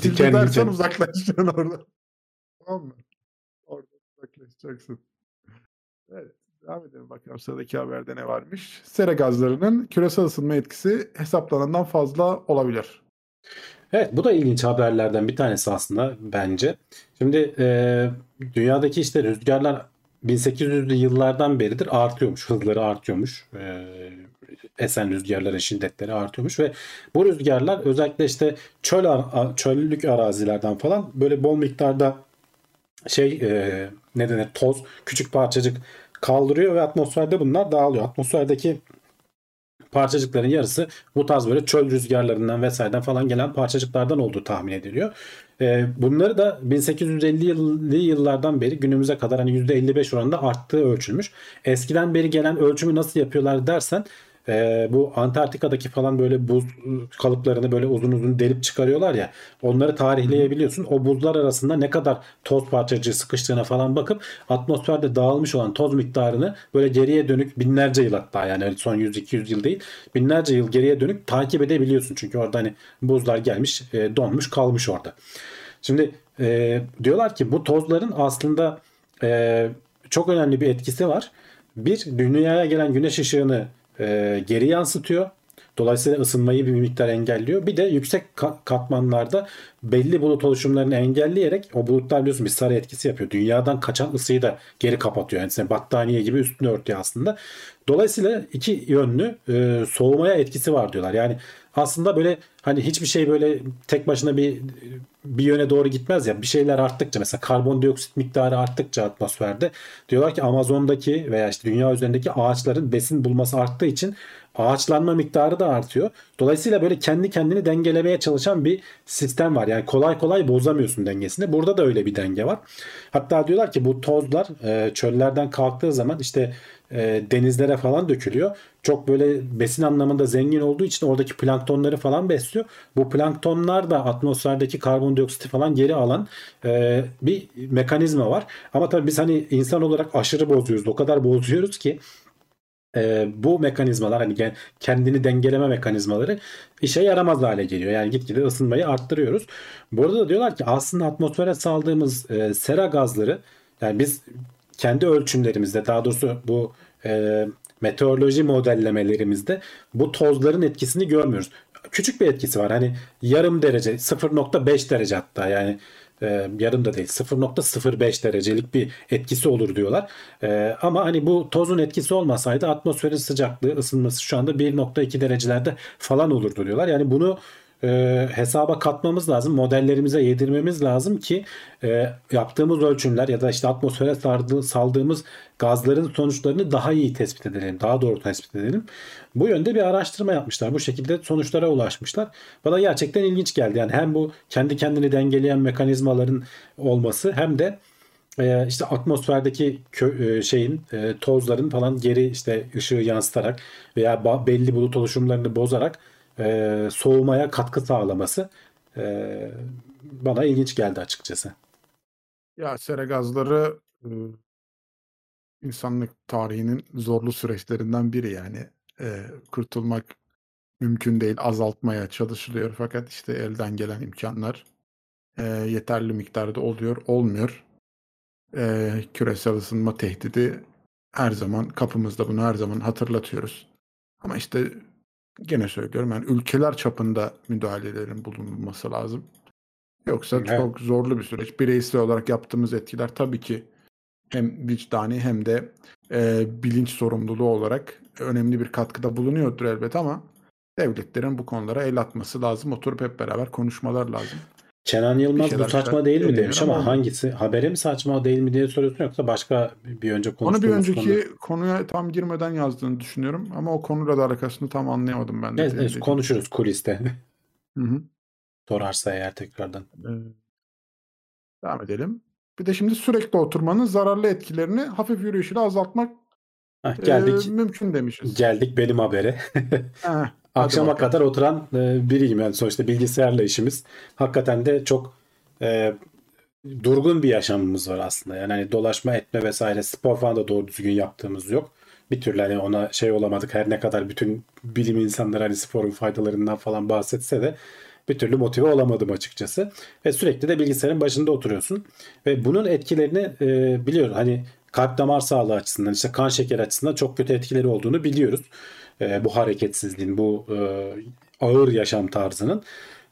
Diken, dersen uzaklaşacaksın orada. Tamam mı? Orada uzaklaşacaksın. Evet. Devam edelim bakalım sıradaki haberde ne varmış. Sera gazlarının küresel ısınma etkisi hesaplanandan fazla olabilir. Evet bu da ilginç haberlerden bir tanesi aslında bence. Şimdi e, dünyadaki işte rüzgarlar 1800'lü yıllardan beridir artıyormuş. Hızları artıyormuş. E, esen rüzgarların şiddetleri artıyormuş ve bu rüzgarlar özellikle işte çöl çöllük arazilerden falan böyle bol miktarda şey e, ne denir toz küçük parçacık kaldırıyor ve atmosferde bunlar dağılıyor. Atmosferdeki parçacıkların yarısı bu tarz böyle çöl rüzgarlarından vesaireden falan gelen parçacıklardan olduğu tahmin ediliyor. E, bunları da 1850'li yıllardan beri günümüze kadar hani %55 oranında arttığı ölçülmüş. Eskiden beri gelen ölçümü nasıl yapıyorlar dersen e, bu Antarktika'daki falan böyle buz kalıplarını böyle uzun uzun delip çıkarıyorlar ya onları tarihleyebiliyorsun. O buzlar arasında ne kadar toz parçacığı sıkıştığına falan bakıp atmosferde dağılmış olan toz miktarını böyle geriye dönük binlerce yıl hatta yani son 100-200 yıl değil binlerce yıl geriye dönük takip edebiliyorsun. Çünkü orada hani buzlar gelmiş e, donmuş kalmış orada. Şimdi e, diyorlar ki bu tozların aslında e, çok önemli bir etkisi var. Bir dünyaya gelen güneş ışığını e, geri yansıtıyor. Dolayısıyla ısınmayı bir miktar engelliyor. Bir de yüksek katmanlarda belli bulut oluşumlarını engelleyerek o bulutlar biliyorsun bir sarı etkisi yapıyor. Dünyadan kaçan ısıyı da geri kapatıyor. Yani sen battaniye gibi üstünü örtüyor aslında. Dolayısıyla iki yönlü e, soğumaya etkisi var diyorlar. Yani aslında böyle hani hiçbir şey böyle tek başına bir bir yöne doğru gitmez ya. Bir şeyler arttıkça mesela karbondioksit miktarı arttıkça atmosferde diyorlar ki Amazon'daki veya işte dünya üzerindeki ağaçların besin bulması arttığı için ağaçlanma miktarı da artıyor. Dolayısıyla böyle kendi kendini dengelemeye çalışan bir sistem var. Yani kolay kolay bozamıyorsun dengesini. Burada da öyle bir denge var. Hatta diyorlar ki bu tozlar e, çöllerden kalktığı zaman işte e, denizlere falan dökülüyor. Çok böyle besin anlamında zengin olduğu için oradaki planktonları falan besliyor. Bu planktonlar da atmosferdeki karbondioksiti falan geri alan e, bir mekanizma var. Ama tabii biz hani insan olarak aşırı bozuyoruz. O kadar bozuyoruz ki e, bu mekanizmalar hani kendini dengeleme mekanizmaları işe yaramaz hale geliyor. Yani gitgide ısınmayı arttırıyoruz. Burada da diyorlar ki aslında atmosfere saldığımız e, sera gazları yani biz kendi ölçümlerimizde daha doğrusu bu e, meteoroloji modellemelerimizde bu tozların etkisini görmüyoruz. Küçük bir etkisi var. Hani yarım derece 0.5 derece hatta yani e, yarım da değil 0.05 derecelik bir etkisi olur diyorlar. E, ama hani bu tozun etkisi olmasaydı atmosferin sıcaklığı ısınması şu anda 1.2 derecelerde falan olurdu diyorlar. Yani bunu e, hesaba katmamız lazım. Modellerimize yedirmemiz lazım ki e, yaptığımız ölçümler ya da işte atmosfere sardığı, saldığımız gazların sonuçlarını daha iyi tespit edelim. Daha doğru tespit edelim. Bu yönde bir araştırma yapmışlar. Bu şekilde sonuçlara ulaşmışlar. Bana gerçekten ilginç geldi. Yani hem bu kendi kendini dengeleyen mekanizmaların olması hem de e, işte atmosferdeki kö, e, şeyin e, tozların falan geri işte ışığı yansıtarak veya belli bulut oluşumlarını bozarak e, soğumaya katkı sağlaması e, bana ilginç geldi açıkçası. Ya sera gazları e, insanlık tarihinin zorlu süreçlerinden biri yani. E, kurtulmak mümkün değil, azaltmaya çalışılıyor fakat işte elden gelen imkanlar e, yeterli miktarda oluyor, olmuyor. E, küresel ısınma tehdidi her zaman kapımızda bunu her zaman hatırlatıyoruz. Ama işte gene söylüyorum yani ülkeler çapında müdahalelerin bulunması lazım. Yoksa evet. çok zorlu bir süreç. Bireysel olarak yaptığımız etkiler tabii ki hem vicdani hem de e, bilinç sorumluluğu olarak önemli bir katkıda bulunuyordur elbet ama devletlerin bu konulara el atması lazım. Oturup hep beraber konuşmalar lazım. Kenan Yılmaz bu saçma değil mi demiş ama, ama hangisi? Haberi mi saçma değil mi diye soruyorsun yoksa başka bir önce konuştuğumuz Onu bir önceki konu... konuya tam girmeden yazdığını düşünüyorum ama o konuyla da alakasını tam anlayamadım ben de. Evet, evet konuşuruz kuliste. Hı hı. Sorarsa eğer tekrardan. Ee, devam edelim. Bir de şimdi sürekli oturmanın zararlı etkilerini hafif yürüyüşüyle azaltmak Heh, geldik, e, mümkün demişiz. Geldik benim habere. Akşama kadar oturan e, biriyim yani sonuçta bilgisayarla işimiz. Hakikaten de çok e, durgun bir yaşamımız var aslında. Yani hani dolaşma etme vesaire spor falan da doğru düzgün yaptığımız yok. Bir türlü hani ona şey olamadık her ne kadar bütün bilim insanları hani sporun faydalarından falan bahsetse de bir türlü motive olamadım açıkçası. Ve sürekli de bilgisayarın başında oturuyorsun. Ve bunun etkilerini e, biliyorum. Hani kalp damar sağlığı açısından işte kan şekeri açısından çok kötü etkileri olduğunu biliyoruz. E, bu hareketsizliğin, bu e, ağır yaşam tarzının.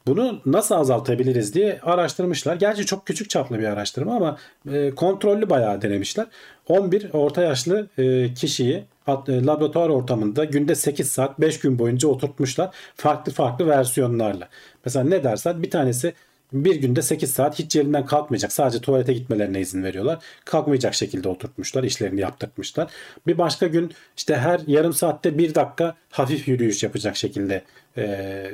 Bunu nasıl azaltabiliriz diye araştırmışlar. Gerçi çok küçük çaplı bir araştırma ama e, kontrollü bayağı denemişler. 11 orta yaşlı kişiyi at- laboratuvar ortamında günde 8 saat 5 gün boyunca oturtmuşlar. Farklı farklı versiyonlarla. Mesela ne dersen bir tanesi bir günde 8 saat hiç yerinden kalkmayacak. Sadece tuvalete gitmelerine izin veriyorlar. Kalkmayacak şekilde oturtmuşlar. işlerini yaptırtmışlar. Bir başka gün işte her yarım saatte bir dakika hafif yürüyüş yapacak şekilde e,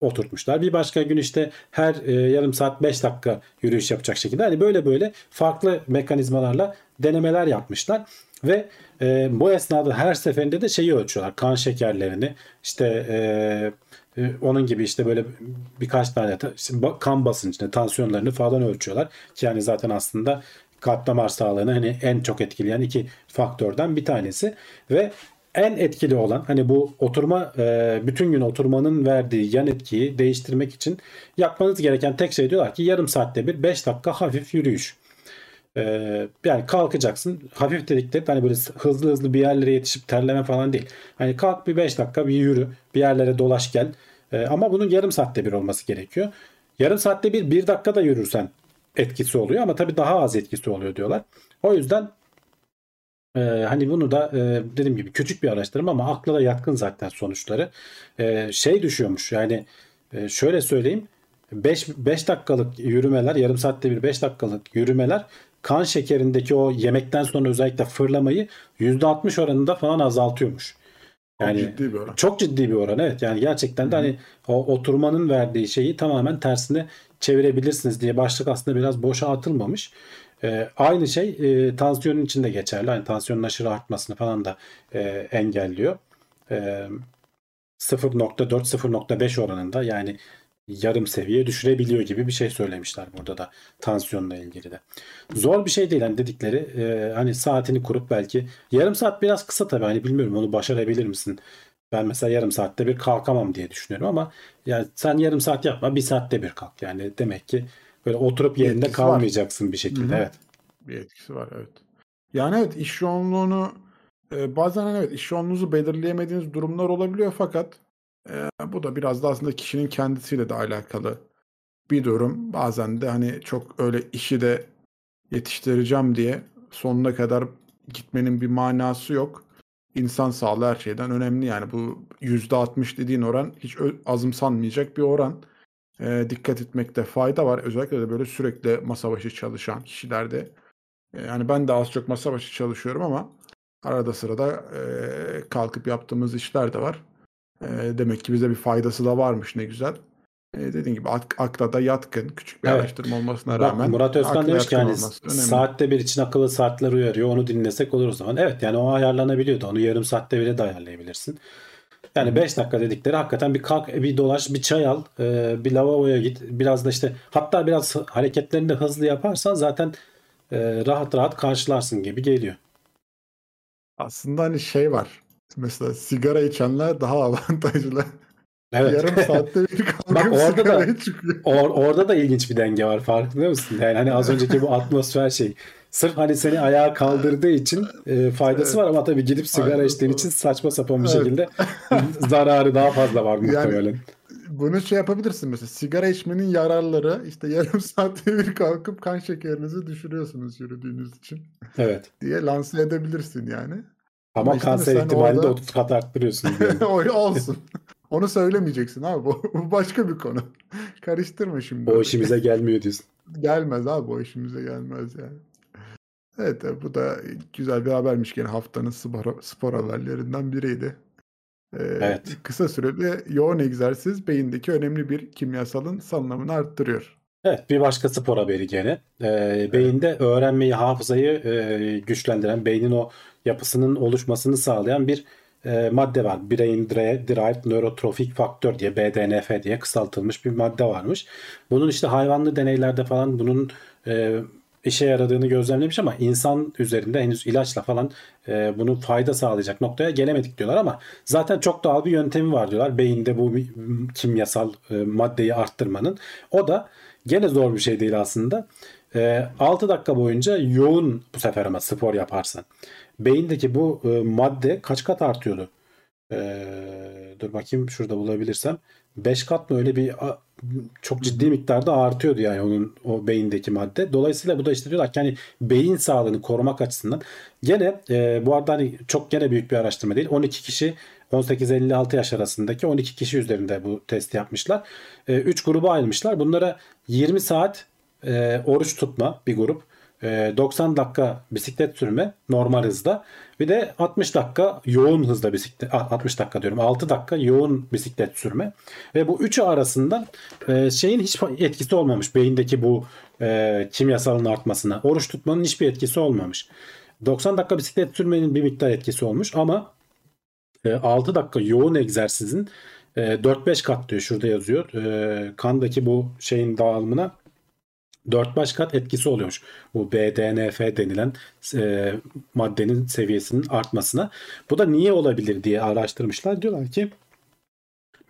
oturtmuşlar. Bir başka gün işte her e, yarım saat 5 dakika yürüyüş yapacak şekilde. Hani böyle böyle farklı mekanizmalarla denemeler yapmışlar. Ve e, bu esnada her seferinde de şeyi ölçüyorlar. Kan şekerlerini işte e, onun gibi işte böyle birkaç tane kan basıncını, tansiyonlarını falan ölçüyorlar. Ki yani zaten aslında kalp damar sağlığını hani en çok etkileyen iki faktörden bir tanesi ve en etkili olan hani bu oturma e, bütün gün oturmanın verdiği yan etkiyi değiştirmek için yapmanız gereken tek şey diyorlar ki yarım saatte bir 5 dakika hafif yürüyüş. Ee, yani kalkacaksın. Hafif dedikleri hani böyle hızlı hızlı bir yerlere yetişip terleme falan değil. Hani kalk bir 5 dakika bir yürü. Bir yerlere dolaş gel. Ee, ama bunun yarım saatte bir olması gerekiyor. Yarım saatte bir bir dakika da yürürsen etkisi oluyor ama tabii daha az etkisi oluyor diyorlar. O yüzden e, hani bunu da e, dediğim gibi küçük bir araştırma ama akla da yatkın zaten sonuçları. E, şey düşüyormuş yani e, şöyle söyleyeyim 5 5 dakikalık yürümeler, yarım saatte bir 5 dakikalık yürümeler kan şekerindeki o yemekten sonra özellikle fırlamayı %60 oranında falan azaltıyormuş. Yani, Yani ciddi bir oran. çok ciddi bir oran evet. Yani gerçekten de hani o oturmanın verdiği şeyi tamamen tersine çevirebilirsiniz diye başlık aslında biraz boşa atılmamış. Ee, aynı şey e, tansiyonun içinde geçerli. Hani tansiyonun aşırı artmasını falan da e, engelliyor. E, 0.4-0.5 oranında yani yarım seviye düşürebiliyor gibi bir şey söylemişler burada da tansiyonla ilgili de. Zor bir şey değil hani dedikleri e, hani saatini kurup belki yarım saat biraz kısa tabii hani bilmiyorum onu başarabilir misin? Ben mesela yarım saatte bir kalkamam diye düşünüyorum ama yani sen yarım saat yapma bir saatte bir kalk yani demek ki böyle oturup yerinde Etkisi var. kalmayacaksın bir şekilde Hı hı. evet. Bir etkisi var evet. Yani evet iş yoğunluğunu e, bazen hani evet iş yoğunluğunuzu belirleyemediğiniz durumlar olabiliyor fakat e, bu da biraz da aslında kişinin kendisiyle de alakalı bir durum. Bazen de hani çok öyle işi de yetiştireceğim diye sonuna kadar gitmenin bir manası yok. İnsan sağlığı her şeyden önemli yani bu %60 dediğin oran hiç azımsanmayacak bir oran. E, dikkat etmekte fayda var. Özellikle de böyle sürekli masa başı çalışan kişilerde. Yani ben de az çok masa başı çalışıyorum ama arada sırada e, kalkıp yaptığımız işler de var. E, demek ki bize bir faydası da varmış ne güzel. E, dediğim gibi ak- akla da yatkın küçük bir Evet. araştırma olmasına Bak rağmen Murat Özkan demiş ki önemli. saatte bir için akıllı saatler uyarıyor onu dinlesek olur o zaman. Evet yani o ayarlanabiliyordu onu yarım saatte bile de ayarlayabilirsin. Yani 5 dakika dedikleri hakikaten bir kalk bir dolaş bir çay al e, bir lavaboya git biraz da işte hatta biraz hareketlerini de hızlı yaparsan zaten e, rahat rahat karşılarsın gibi geliyor. Aslında hani şey var. Mesela sigara içenler daha avantajlı. Evet. Yarım saatte bir kalkıp Bak orada da- çıkıyor. Or- orada da ilginç bir denge var farkında mısın? Yani hani az önceki bu atmosfer şey. Sırf hani seni ayağa kaldırdığı için e, faydası var ama tabii gidip sigara Aynen. içtiğin için saçma sapan bir Evet. şekilde zararı daha fazla var muhtemelen. Bunu şey yapabilirsin mesela sigara içmenin yararları işte yarım saatte bir kalkıp kan şekerinizi düşürüyorsunuz yürüdüğünüz için Evet. diye lanse edebilirsin yani. Ama Ama işte kanser ihtimalini de orada- 30 kat arttırıyorsun. olsun. Onu söylemeyeceksin abi. Bu, bu başka bir konu. Karıştırma şimdi. o işimize gelmiyor diyorsun. Gelmez abi o işimize gelmez yani. Evet bu da güzel bir habermiş gene haftanın spor, spor haberlerinden biriydi. Ee, Evet. Kısa sürede yoğun egzersiz beyindeki önemli bir kimyasalın salınımını arttırıyor. Evet bir başka spor haberi gene. Ee, beyinde öğrenmeyi, hafızayı e, güçlendiren, beynin o yapısının oluşmasını sağlayan bir e, madde var. Brain Derived Neurotrophic Factor diye BDNF diye kısaltılmış bir madde varmış. Bunun işte hayvanlı deneylerde falan bunun e, işe yaradığını gözlemlemiş ama insan üzerinde henüz ilaçla falan e, bunun fayda sağlayacak noktaya gelemedik diyorlar ama zaten çok doğal bir yöntemi var diyorlar. Beyinde bu kimyasal e, maddeyi arttırmanın. O da gene zor bir şey değil aslında. E, 6 dakika boyunca yoğun bu sefer ama spor yaparsan. Beyindeki bu e, madde kaç kat artıyordu? E, dur bakayım şurada bulabilirsem. 5 kat mı öyle bir a- çok ciddi miktarda artıyordu yani onun o beyindeki madde. Dolayısıyla bu da işte diyorlar ki hani beyin sağlığını korumak açısından gene e, bu arada hani çok gene büyük bir araştırma değil. 12 kişi 18-56 yaş arasındaki 12 kişi üzerinde bu testi yapmışlar. 3 gruba ayrılmışlar. Bunlara 20 saat e, oruç tutma bir grup. E, 90 dakika bisiklet sürme normal hızda. Bir de 60 dakika yoğun hızda bisiklet ah, 60 dakika diyorum 6 dakika yoğun bisiklet sürme. Ve bu üçü arasında e, şeyin hiç etkisi olmamış beyindeki bu e, kimyasalın artmasına. Oruç tutmanın hiçbir etkisi olmamış. 90 dakika bisiklet sürmenin bir miktar etkisi olmuş ama e, 6 dakika yoğun egzersizin e, 4-5 kat diyor şurada yazıyor. E, kandaki bu şeyin dağılımına 4-5 kat etkisi oluyormuş. Bu BDNF denilen e, maddenin seviyesinin artmasına. Bu da niye olabilir diye araştırmışlar. Diyorlar ki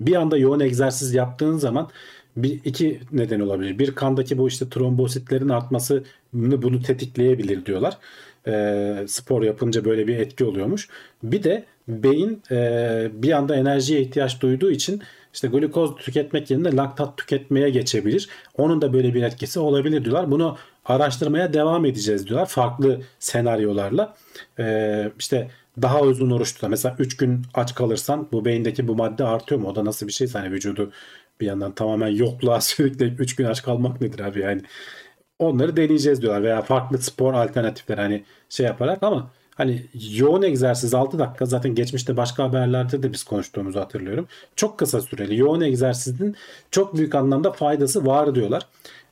bir anda yoğun egzersiz yaptığın zaman bir iki neden olabilir. Bir kandaki bu işte trombositlerin artması bunu tetikleyebilir diyorlar. E, spor yapınca böyle bir etki oluyormuş. Bir de beyin e, bir anda enerjiye ihtiyaç duyduğu için işte glukoz tüketmek yerine laktat tüketmeye geçebilir. Onun da böyle bir etkisi olabilir diyorlar. Bunu araştırmaya devam edeceğiz diyorlar. Farklı senaryolarla. Ee, işte daha uzun oruç tutan. Mesela 3 gün aç kalırsan bu beyindeki bu madde artıyor mu? O da nasıl bir şey? Hani vücudu bir yandan tamamen yokluğa sürükleyip 3 gün aç kalmak nedir abi yani? Onları deneyeceğiz diyorlar. Veya farklı spor alternatifleri hani şey yaparak ama Hani yoğun egzersiz 6 dakika zaten geçmişte başka haberlerde de biz konuştuğumuzu hatırlıyorum. Çok kısa süreli yoğun egzersizin çok büyük anlamda faydası var diyorlar.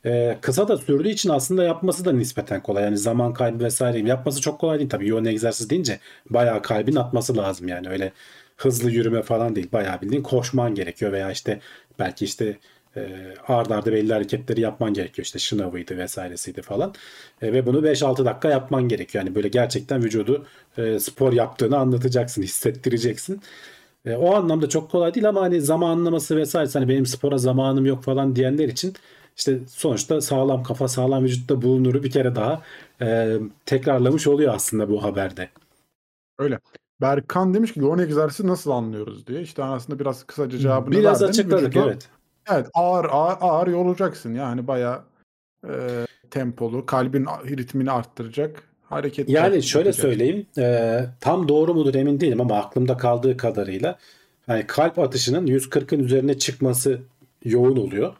Ee, kısa da sürdüğü için aslında yapması da nispeten kolay. Yani zaman kaybı vesaire yapması çok kolay değil tabii. Yoğun egzersiz deyince bayağı kalbin atması lazım yani öyle hızlı yürüme falan değil. Bayağı bildiğin koşman gerekiyor veya işte belki işte e, arda arda belli hareketleri yapman gerekiyor. İşte şınavıydı vesairesiydi falan. E, ve bunu 5-6 dakika yapman gerekiyor. Yani böyle gerçekten vücudu e, spor yaptığını anlatacaksın, hissettireceksin. E, o anlamda çok kolay değil ama hani zamanlaması vesaire hani benim spora zamanım yok falan diyenler için işte sonuçta sağlam kafa sağlam vücutta bulunuru bir kere daha e, tekrarlamış oluyor aslında bu haberde. Öyle. Berkan demiş ki yoğun egzersizi nasıl anlıyoruz diye. İşte aslında biraz kısaca cevabını Biraz verdim. açıkladık Vücuda- evet. Evet ağır ağır, ağır yorulacaksın yani bayağı e, tempolu kalbin ritmini arttıracak hareket Yani şöyle yapacaksın. söyleyeyim, e, tam doğru mudur emin değilim ama aklımda kaldığı kadarıyla yani kalp atışının 140'ın üzerine çıkması yoğun oluyor.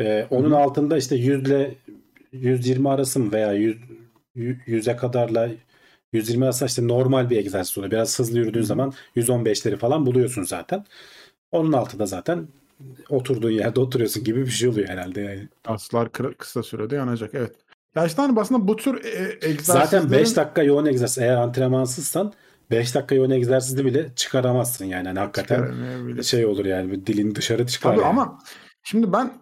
E, onun altında işte 100 ile 120 arası mı veya 100 100'e kadarla 120 arası işte normal bir egzersiz oluyor. Biraz hızlı yürüdüğün zaman 115'leri falan buluyorsun zaten. Onun altında zaten oturduğun yerde oturuyorsun gibi bir şey oluyor herhalde yani. Kaslar kı- kısa sürede yanacak evet. Ya işte hani aslında bu tür e, egzersizlerin Zaten 5 dakika yoğun egzersiz eğer antrenmansızsan 5 dakika yoğun egzersizi bile çıkaramazsın yani. Hani hakikaten şey olur yani bir dilin dışarı çıkar Tabii yani. ama şimdi ben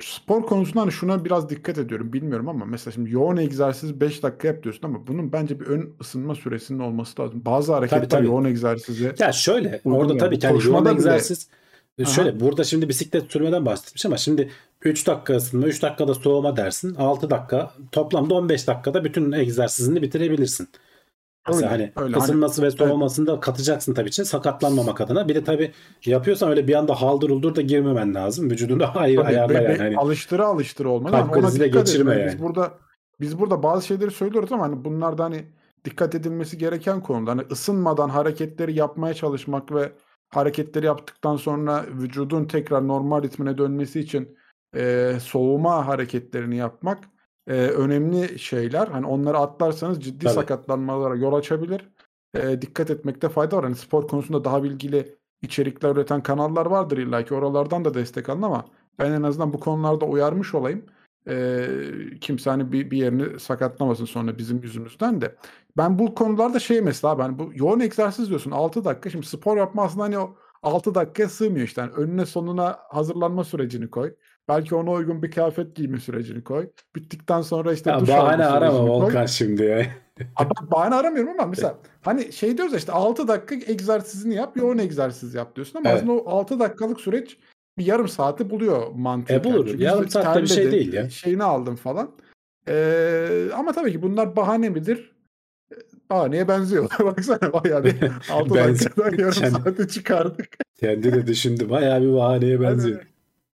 spor konusunda hani şuna biraz dikkat ediyorum. Bilmiyorum ama mesela şimdi yoğun egzersiz 5 dakika yap diyorsun ama bunun bence bir ön ısınma süresinin olması lazım. Bazı hareketler tabii. yoğun egzersize Ya şöyle orada yani. tabii ki hani yoğun Koşmada bile- egzersiz Aha. şöyle burada şimdi bisiklet sürmeden bahsetmiş ama şimdi 3 dakika ısınma 3 dakikada soğuma dersin 6 dakika toplamda 15 dakikada bütün egzersizini bitirebilirsin. Mesela Öyle, hani öyle. Hani- ısınması ve soğumasını da katacaksın tabii için sakatlanmamak adına. Bir de tabii yapıyorsan öyle bir anda haldır uldur da girmemen lazım. Vücudunu ayrı Tabii, ayarla be- yani. Hani alıştıra alıştıra olmalı. Kalp krizi de geçirme. Biz yani. burada biz burada bazı şeyleri söylüyoruz ama hani bunlarda hani dikkat edilmesi gereken konuda hani ısınmadan hareketleri yapmaya çalışmak ve hareketleri yaptıktan sonra vücudun tekrar normal ritmine dönmesi için e, soğuma hareketlerini yapmak e, önemli şeyler. Hani onları atlarsanız ciddi Tabii. sakatlanmalara yol açabilir. E, dikkat etmekte fayda var. Hani spor konusunda daha bilgili içerikler üreten kanallar vardır illa ki oralardan da destek alın ama ben en azından bu konularda uyarmış olayım. Ee, kimse hani bir, bir yerini sakatlamasın sonra bizim yüzümüzden de. Ben bu konularda şey mesela ben bu yoğun egzersiz diyorsun 6 dakika. Şimdi spor yapma aslında hani o 6 dakikaya sığmıyor işte. Yani önüne sonuna hazırlanma sürecini koy. Belki ona uygun bir kıyafet giyme sürecini koy. Bittikten sonra işte ya duş bahane arama. Volkan şimdi ya. Abi ben bahane aramıyorum ama mesela hani şey diyoruz ya işte 6 dakika egzersizini yap, yoğun egzersiz yap diyorsun ama Evet. aslında o 6 dakikalık süreç bir yarım saati buluyor mantıken. E bulur. Çünkü Yarım saatte bir şey değil ya. Şeyini aldın falan. Ee, ama tabii ki bunlar bahane midir? Ee, Bahaneye benziyor. Baksana bayağı bir 6 Benziyor. dakikadan yarım Yani- saate çıkardık. Kendi de düşündü. Bayağı bir bahaneye benziyor. Yani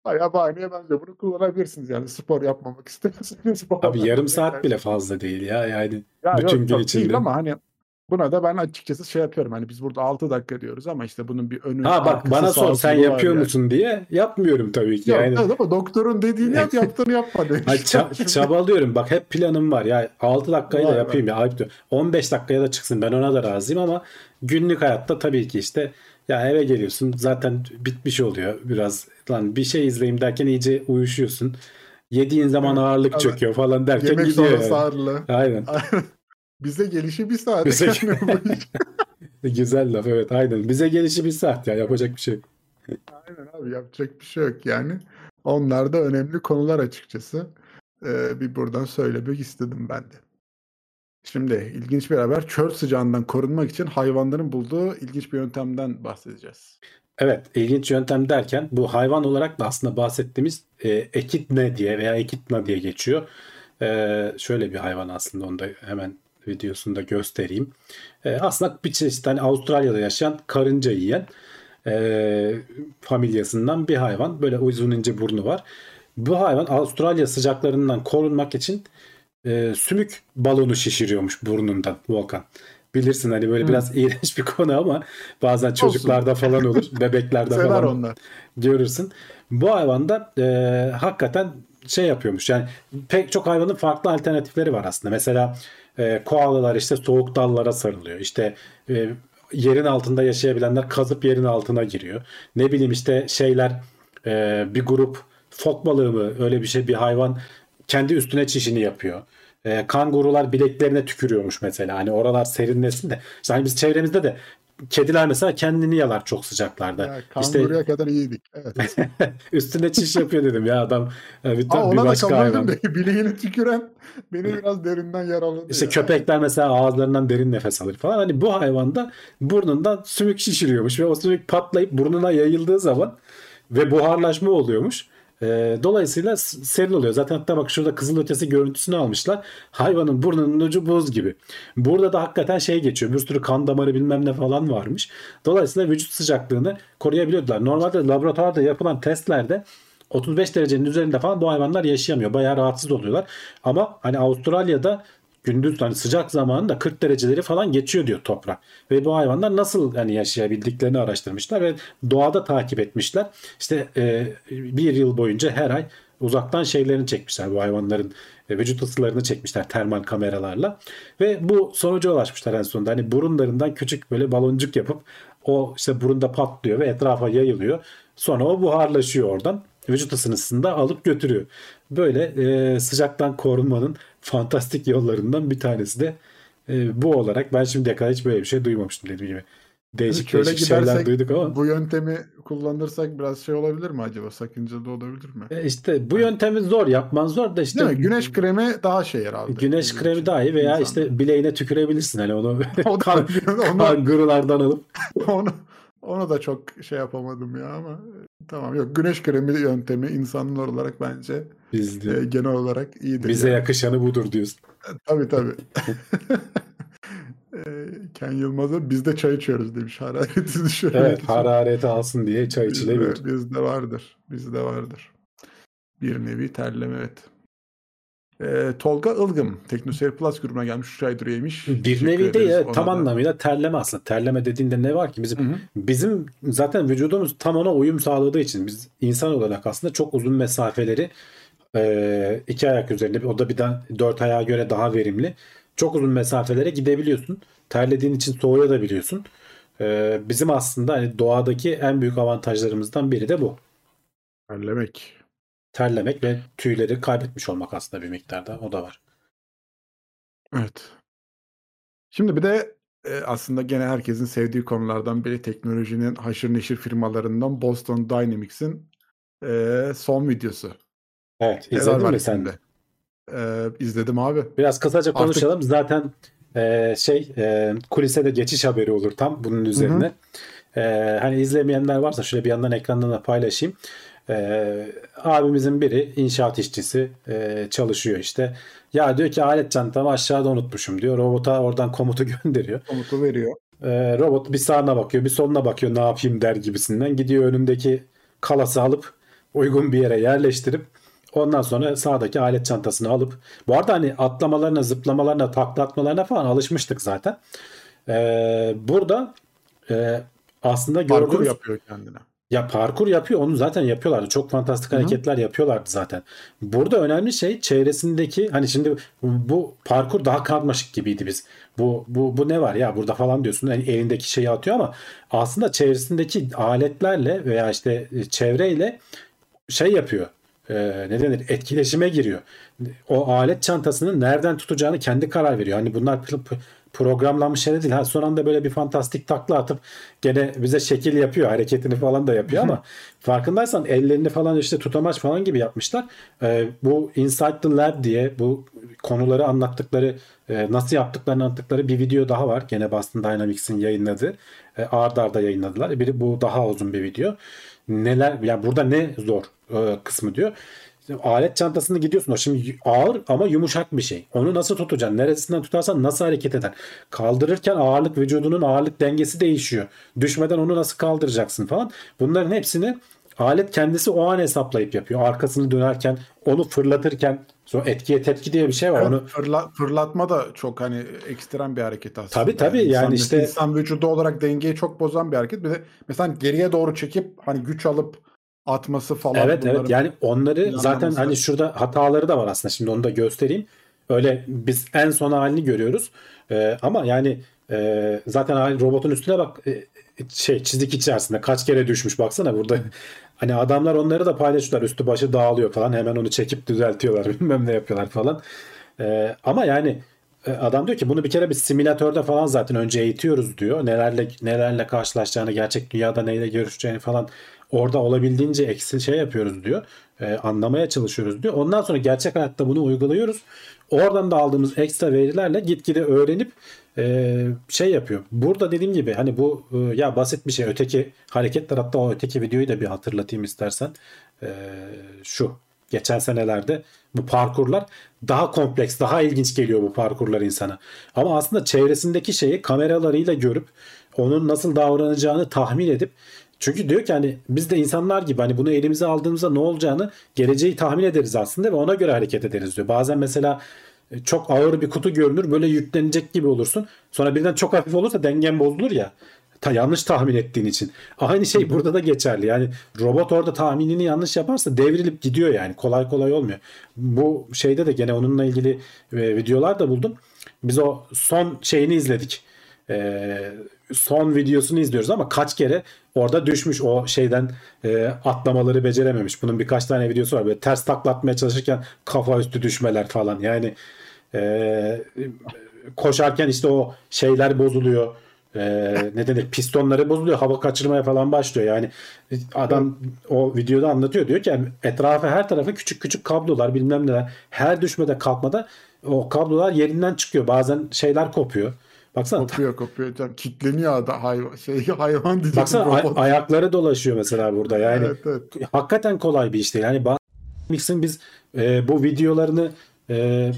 bayağı bahaneye benziyor. Bunu kullanabilirsiniz yani spor yapmamak isterseniz. Abi yarım saat bile fazla değil ya yani. Ya bütün yok, gün içinde. Değil ama hani buna da ben açıkçası şey yapıyorum. Hani biz burada 6 dakika diyoruz ama işte bunun bir önü Ha bak bana sor sen yapıyor yani. musun diye yapmıyorum tabii ki. Yok, yani. ama doktorun dediğini yap yaptığını yapma demiş. Ay, ça- çabalıyorum. Bak hep planım var. Ya 6 dakikayı da yapayım ya. Ayıp diyor. 15 dakikaya da çıksın. Ben ona da razıyım ama günlük hayatta tabii ki işte ya eve geliyorsun zaten bitmiş oluyor biraz. Lan bir şey izleyeyim derken iyice uyuşuyorsun. Yediğin zaman ağırlık evet. çöküyor falan derken Yemek gidiyor sonrası yani. ağırlığı. Aynen. Bize gelişi bir saat. Bize- Yani Güzel laf evet aynen. Bize gelişi bir saat ya yapacak bir şey. Aynen abi yapacak bir şey yok yani. Onlar da önemli konular açıkçası. Ee, bir buradan söylemek istedim ben de. Şimdi ilginç bir haber. Çöl sıcağından korunmak için hayvanların bulduğu ilginç bir yöntemden bahsedeceğiz. Evet, ilginç yöntem derken bu hayvan olarak da aslında bahsettiğimiz e, ekitne diye veya ekitna diye geçiyor. E, şöyle bir hayvan aslında onu da hemen videosunda göstereyim. E, aslında bir çeşit hani Avustralya'da yaşayan karınca yiyen e, familyasından bir hayvan. Böyle uzun ince burnu var. Bu hayvan Avustralya sıcaklarından korunmak için e, sümük balonu şişiriyormuş burnundan Volkan. Bilirsin hani böyle Hı. biraz iğrenç bir konu ama bazen çocuklarda falan olur, bebeklerde falan onlar. görürsün. Bu hayvan da e, hakikaten şey yapıyormuş. Yani pek çok hayvanın farklı alternatifleri var aslında. Mesela e, koalalar işte soğuk dallara sarılıyor. İşte e, yerin altında yaşayabilenler kazıp yerin altına giriyor. Ne bileyim işte şeyler e, bir grup fok balığı mı öyle bir şey bir hayvan kendi üstüne çişini yapıyor. E, kangurular bileklerine tükürüyormuş mesela. Hani oralar serinlesin de. İşte hani biz çevremizde de kediler mesela kendini yalar çok sıcaklarda. Ya, işte kanguruya kadar iyiydik. Evet. üstüne çiş yapıyor dedim ya adam e, bir, Ama bir ona da başka kabul hayvan. de bileğini tüküren beni biraz derinden yaraladı. İşte ya. köpekler mesela ağızlarından derin nefes alır falan. Hani bu hayvan da burnundan sümük şişiriyormuş ve o sümük patlayıp burnuna yayıldığı zaman ve buharlaşma oluyormuş. Ee, dolayısıyla serin oluyor. Zaten hatta bak şurada kızılötesi görüntüsünü almışlar. Hayvanın burnunun ucu buz gibi. Burada da hakikaten şey geçiyor. Bir sürü kan damarı bilmem ne falan varmış. Dolayısıyla vücut sıcaklığını koruyabiliyorlar. Normalde laboratuvarda yapılan testlerde 35 derecenin üzerinde falan bu hayvanlar yaşayamıyor. Bayağı rahatsız oluyorlar. Ama hani Avustralya'da gündüz hani sıcak zamanında 40 dereceleri falan geçiyor diyor toprak. Ve bu hayvanlar nasıl hani yaşayabildiklerini araştırmışlar ve doğada takip etmişler. İşte e, bir yıl boyunca her ay uzaktan şeylerini çekmişler bu hayvanların e, vücut ısılarını çekmişler termal kameralarla ve bu sonuca ulaşmışlar en sonunda. Hani burunlarından küçük böyle baloncuk yapıp o işte burunda patlıyor ve etrafa yayılıyor. Sonra o buharlaşıyor oradan. Vücut ısısını da alıp götürüyor. Böyle e, sıcaktan korunmanın fantastik yollarından bir tanesi de e, bu olarak. Ben şimdiye kadar hiç böyle bir şey duymamıştım dediğim gibi. Değişik Şöyle değişik şeyler duyduk ama. bu yöntemi kullanırsak biraz şey olabilir mi acaba? Sakıncalı olabilir mi? E, işte bu yöntemi zor yapman zor da işte Değil mi? Güneş kremi daha şey herhalde. güneş kremi için, daha iyi veya insan. işte bileğine tükürebilirsin hani onu O da- kan, onu- kangurulardan alıp onu, onu da çok şey yapamadım ya ama e, tamam yok güneş kremi yöntemi insanlar olarak bence biz e, genel olarak iyidir. bize yani. yakışanı budur diyorsun. Tabii tabii. E, Ken Yılmaz'a biz de çay içiyoruz demiş harareti düşürmek Evet için. harareti alsın diye çay içilebilir. Bizde, bizde vardır. Bizde vardır. Bir nevi terleme evet. Ee, Tolga Ilgım Teknoseyir Plus grubuna gelmiş 3 aydır üyeymiş. Bir nevi ederiz ya, tam da. anlamıyla terleme aslında. Terleme dediğinde ne var ki? Bizim Hı hı. bizim zaten vücudumuz tam ona uyum sağladığı için biz insan olarak aslında çok uzun mesafeleri e, iki ayak üzerinde o da bir de dört ayağa göre daha verimli. Çok uzun mesafelere gidebiliyorsun. Terlediğin için soğuyabiliyorsun. E, bizim aslında hani doğadaki en büyük avantajlarımızdan biri de bu. Terlemek. Terlemek ve tüyleri kaybetmiş olmak aslında bir miktarda. O da var. Evet. Şimdi bir de e, aslında gene herkesin sevdiği konulardan biri teknolojinin haşır neşir firmalarından Boston Dynamics'in e, son videosu. Evet. İzledin mi sen de? E, izledim abi. Biraz kısaca Artık- konuşalım. Zaten e, şey e, kulise de geçiş haberi olur tam bunun üzerine. E, hani izlemeyenler varsa şöyle bir yandan ekrandan da paylaşayım. E, abimizin biri inşaat işçisi e, çalışıyor işte. Ya diyor ki alet çantamı aşağıda unutmuşum diyor. Robota oradan komutu gönderiyor. Komutu veriyor. Ee, robot bir sağına bakıyor bir soluna bakıyor ne yapayım der gibisinden. Gidiyor önündeki kalası alıp uygun bir yere yerleştirip ondan sonra sağdaki alet çantasını alıp bu arada hani atlamalarına zıplamalarına takla atmalarına falan alışmıştık zaten. Ee, burada e, aslında Parkur gördüğümüz yapıyor kendine. Ya parkur yapıyor onu zaten yapıyorlardı. Çok fantastik hareketler yapıyorlardı zaten. Burada önemli şey çevresindeki hani şimdi bu parkur daha karmaşık gibiydi biz. Bu bu bu ne var ya burada falan diyorsun. Hani elindeki şeyi atıyor ama aslında çevresindeki aletlerle veya işte çevreyle şey yapıyor. Ee, ne denir? Etkileşime giriyor. O alet çantasını nereden tutacağını kendi karar veriyor. Hani bunlar programlanmış şeyler değil. Ha, son anda böyle bir fantastik takla atıp gene bize şekil yapıyor. Hareketini falan da yapıyor ama farkındaysan ellerini falan işte tutamaç falan gibi yapmışlar. Ee, bu Inside the Lab diye bu konuları anlattıkları e, nasıl yaptıklarını anlattıkları bir video daha var. Gene Boston Dynamics'in yayınladığı. E, ard arda yayınladılar. Biri bu daha uzun bir video. Neler yani burada ne zor e, kısmı diyor. Alet çantasını gidiyorsun. O şimdi ağır ama yumuşak bir şey. Onu nasıl tutacaksın? Neresinden tutarsan nasıl hareket eder? Kaldırırken ağırlık vücudunun ağırlık dengesi değişiyor. Düşmeden onu nasıl kaldıracaksın falan. Bunların hepsini alet kendisi o an hesaplayıp yapıyor. Arkasını dönerken, onu fırlatırken sonra etkiye tepki diye bir şey var. Evet, Onu fırla- fırlatma da çok hani ekstrem bir hareket aslında. Tabii, tabii. Yani insan, işte- insan vücudu olarak dengeyi çok bozan bir hareket. Bir de mesela geriye doğru çekip hani güç alıp atması falan. Evet evet yani onları zaten hani şurada hataları da var aslında şimdi onu da göstereyim. Öyle biz en son halini görüyoruz. Ee, ama yani e, zaten robotun üstüne bak e, şey çizik içerisinde kaç kere düşmüş baksana burada. Hani adamlar onları da paylaşıyorlar üstü başı dağılıyor falan hemen onu çekip düzeltiyorlar bilmem ne yapıyorlar falan. Ee, ama yani e, adam diyor ki bunu bir kere bir simülatörde falan zaten önce eğitiyoruz diyor. Nelerle nelerle karşılaşacağını, gerçek dünyada neyle görüşeceğini falan orada olabildiğince eksi şey yapıyoruz diyor. E, anlamaya çalışıyoruz diyor. Ondan sonra gerçek hayatta bunu uyguluyoruz. Oradan da aldığımız ekstra verilerle gitgide öğrenip e, şey yapıyor. Burada dediğim gibi hani bu e, ya basit bir şey. Öteki hareketler hatta o öteki videoyu da bir hatırlatayım istersen. E, şu geçen senelerde bu parkurlar daha kompleks, daha ilginç geliyor bu parkurlar insana. Ama aslında çevresindeki şeyi kameralarıyla görüp onun nasıl davranacağını tahmin edip çünkü diyor ki hani biz de insanlar gibi hani bunu elimize aldığımızda ne olacağını geleceği tahmin ederiz aslında ve ona göre hareket ederiz diyor. Bazen mesela e, çok ağır bir kutu görünür böyle yüklenecek gibi olursun. Sonra birden çok hafif olursa dengen bozulur ya. Ta yanlış tahmin ettiğin için. Aynı şey burada da geçerli. Yani robot orada tahminini yanlış yaparsa devrilip gidiyor yani. Kolay kolay olmuyor. Bu şeyde de gene onunla ilgili e, videolar da buldum. Biz o son şeyini izledik. E, son videosunu izliyoruz ama kaç kere orada düşmüş o şeyden e, atlamaları becerememiş. Bunun birkaç tane videosu var. Böyle ters taklatmaya çalışırken kafa üstü düşmeler falan. Yani e, koşarken işte o şeyler bozuluyor. E, ne denir pistonları bozuluyor. Hava kaçırmaya falan başlıyor. Yani adam o videoda anlatıyor. Diyor ki etrafı her tarafı küçük küçük kablolar bilmem neler. Her düşmede kalkmada o kablolar yerinden çıkıyor. Bazen şeyler kopuyor. Baksana Kopuyor kopuyor. Canım, kitleniyor da hayvan, şey, hayvan diyecektim. Baksana ay- robot. ayakları dolaşıyor mesela burada. Yani Evet, evet. hakikaten kolay bir iş değil. Yani Mix'in biz e, bu videolarını e,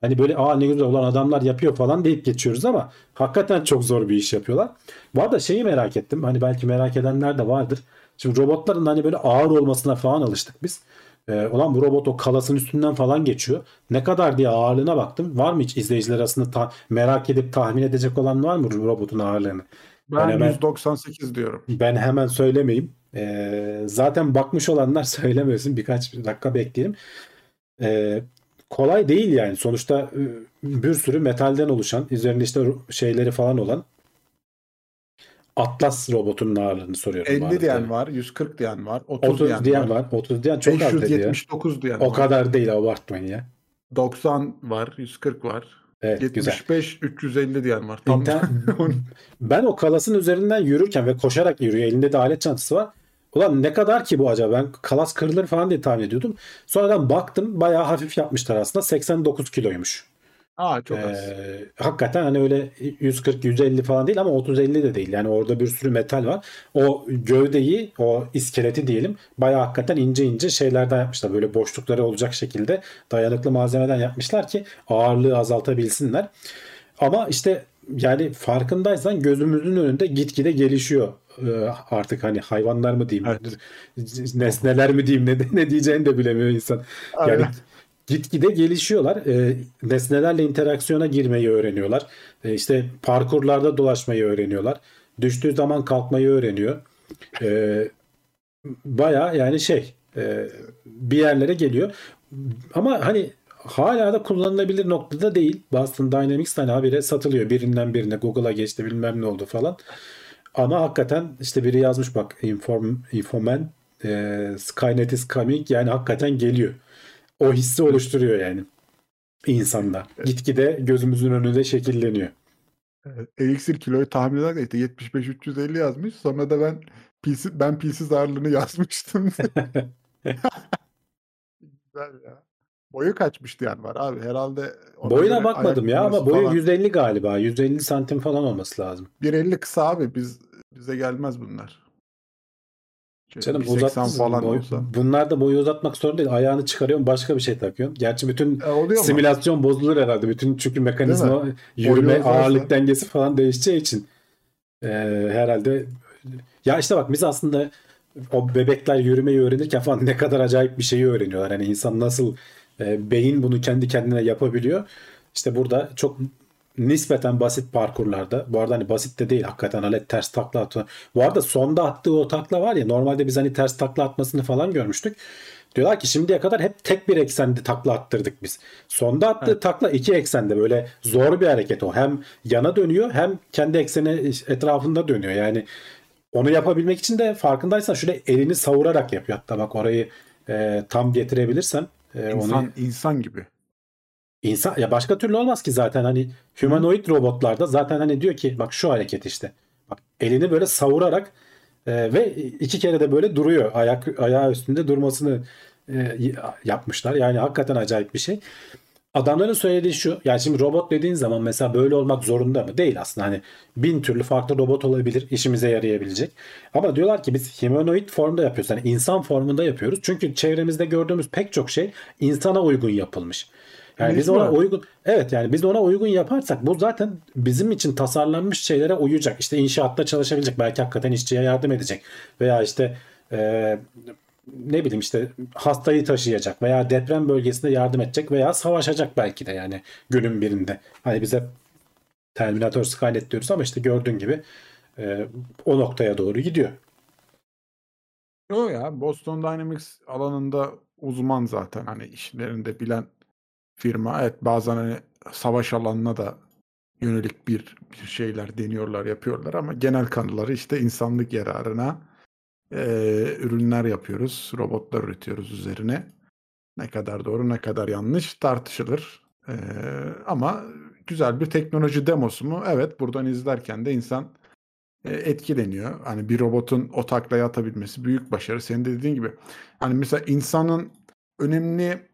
hani böyle aa ne güzel olan adamlar yapıyor falan deyip geçiyoruz ama hakikaten çok zor bir iş yapıyorlar. Bu arada şeyi merak ettim. Hani belki merak edenler de vardır. Şimdi robotların hani böyle ağır olmasına falan alıştık biz. E, ulan bu robot o kalasın üstünden falan geçiyor. Ne kadar diye ağırlığına baktım. Var mı hiç izleyiciler arasında ta- merak edip tahmin edecek olan var mı robotun ağırlığını? Ben ben- 198 diyorum. Ben hemen söylemeyeyim. Ee, zaten bakmış olanlar söylemesin. Birkaç dakika bekleyelim. Ee, kolay değil yani. Sonuçta e, bir sürü metalden oluşan, üzerinde işte şeyleri falan olan Atlas robotunun ağırlığını soruyorum. bu 50 arada. diyen var, 140 diyen var, 30, 30 diyen var. 30 diyen çok az dedi ya. 579 diyen O var. kadar değil abartmayın ya. 90 var, 140 var. Evet güzel. 75 350 diyen var. Tam İnter- Ben o kalasın üzerinden yürürken ve koşarak yürüyor. Elinde de alet çantası var. Ulan ne kadar ki bu acaba? Ben kalas kırılır falan diye tahmin ediyordum. Sonradan baktım bayağı hafif yapmışlar aslında. 89 kiloymuş. Aa çok az. Ee, hakikaten hani öyle 140-150 falan değil ama 30-50 de değil. Yani orada bir sürü metal var. O gövdeyi, o iskeleti diyelim bayağı hakikaten ince ince şeylerden yapmışlar. Böyle boşlukları olacak şekilde dayanıklı malzemeden yapmışlar ki ağırlığı azaltabilsinler. Ama işte yani farkındaysan gözümüzün önünde gitgide gelişiyor artık hani hayvanlar mı diyeyim, nesneler mi diyeyim, ne, ne diyeceğini de bilemiyor insan. Yani Aynen. Gitgide gelişiyorlar. Ee, nesnelerle interaksiyona girmeyi öğreniyorlar. Ee, işte parkurlarda dolaşmayı öğreniyorlar. Düştüğü zaman kalkmayı öğreniyor. Ee, Baya yani şey e, bir yerlere geliyor. Ama hani hala da kullanılabilir noktada değil. Boston Dynamics hani habire satılıyor. Birinden birine Google'a geçti bilmem ne oldu falan. Ama hakikaten işte biri yazmış bak Inform, Infoman e, Skynet is coming yani hakikaten geliyor. O hissi oluşturuyor yani insanda. Gitgide gözümüzün önünde şekilleniyor. Evet, Elixir kiloyu tahmin ederken işte 75-350 yazmış. Sonra da ben pilsiz, ben pilsiz ağırlığını yazmıştım. Güzel ya. Boyu kaçmıştı yani var abi herhalde. Boyuna bakmadım ya ama boyu falan. 150 galiba. 150 santim falan olması lazım. 1.50 kısa abi biz bize gelmez bunlar. Canım 1.80 uzattın falan boy- olsa. Bunlar da boyu uzatmak zorunda değil. Ayağını çıkarıyorsun başka bir şey takıyorsun. Gerçi bütün E, oluyor mu? simülasyon bozulur herhalde. Bütün çünkü mekanizma Boyu yürüme uzarsa- ağırlık dengesi falan değişeceği için Ee, herhalde ya işte bak biz aslında o bebekler yürümeyi öğrenirken falan ne kadar acayip bir şeyi öğreniyorlar. Hani insan nasıl e, beyin bunu kendi kendine yapabiliyor. İşte burada çok nispeten basit parkurlarda. Bu arada hani basit de değil hakikaten Alet ters takla atıyor. Bu arada sonda attığı o takla var ya normalde biz hani ters takla atmasını falan görmüştük. Diyorlar ki şimdiye kadar hep tek bir eksende takla attırdık biz. Sonda attığı takla iki eksende böyle zor bir hareket o. Hem yana dönüyor hem kendi ekseni etrafında dönüyor. Yani onu yapabilmek için de farkındaysan şöyle elini savurarak yapıyor. Hatta bak orayı e, tam getirebilirsen e, İnsan, onu insan gibi. İnsan ya başka türlü olmaz ki zaten hani humanoid robotlarda zaten hani diyor ki bak şu hareket işte. Bak elini böyle savurarak e, ve iki kere de böyle duruyor. Ayak ayağı üstünde durmasını e, yapmışlar. Yani hakikaten acayip bir şey. Adamların söylediği şu. Yani şimdi robot dediğin zaman mesela böyle olmak zorunda mı? Değil aslında. Hani bin türlü farklı robot olabilir. işimize yarayabilecek. Ama diyorlar ki biz humanoid formda yapıyoruz. Yani insan formunda yapıyoruz. Çünkü çevremizde gördüğümüz pek çok şey insana uygun yapılmış. Yani biz ona Mecbur. uygun evet yani biz ona uygun yaparsak bu zaten bizim için tasarlanmış şeylere uyacak. İşte inşaatta çalışabilecek. Belki hakikaten işçiye yardım edecek. Veya işte e, ne bileyim işte hastayı taşıyacak veya deprem bölgesinde yardım edecek veya savaşacak belki de yani günün birinde. Hani bize Terminator Skynet diyoruz ama işte gördüğün gibi e, o noktaya doğru gidiyor. Yok ya Boston Dynamics alanında uzman zaten hani işlerinde bilen firma. Evet bazen hani savaş alanına da yönelik bir, bir şeyler deniyorlar yapıyorlar ama genel kanıları işte insanlık yararına eee, ürünler yapıyoruz. Robotlar üretiyoruz üzerine. Ne kadar doğru ne kadar yanlış tartışılır. Eee, ama güzel bir teknoloji demosu mu? Evet buradan izlerken de insan e, etkileniyor. Hani bir robotun o taklayı atabilmesi büyük başarı. Senin de dediğin gibi. Hani mesela insanın önemli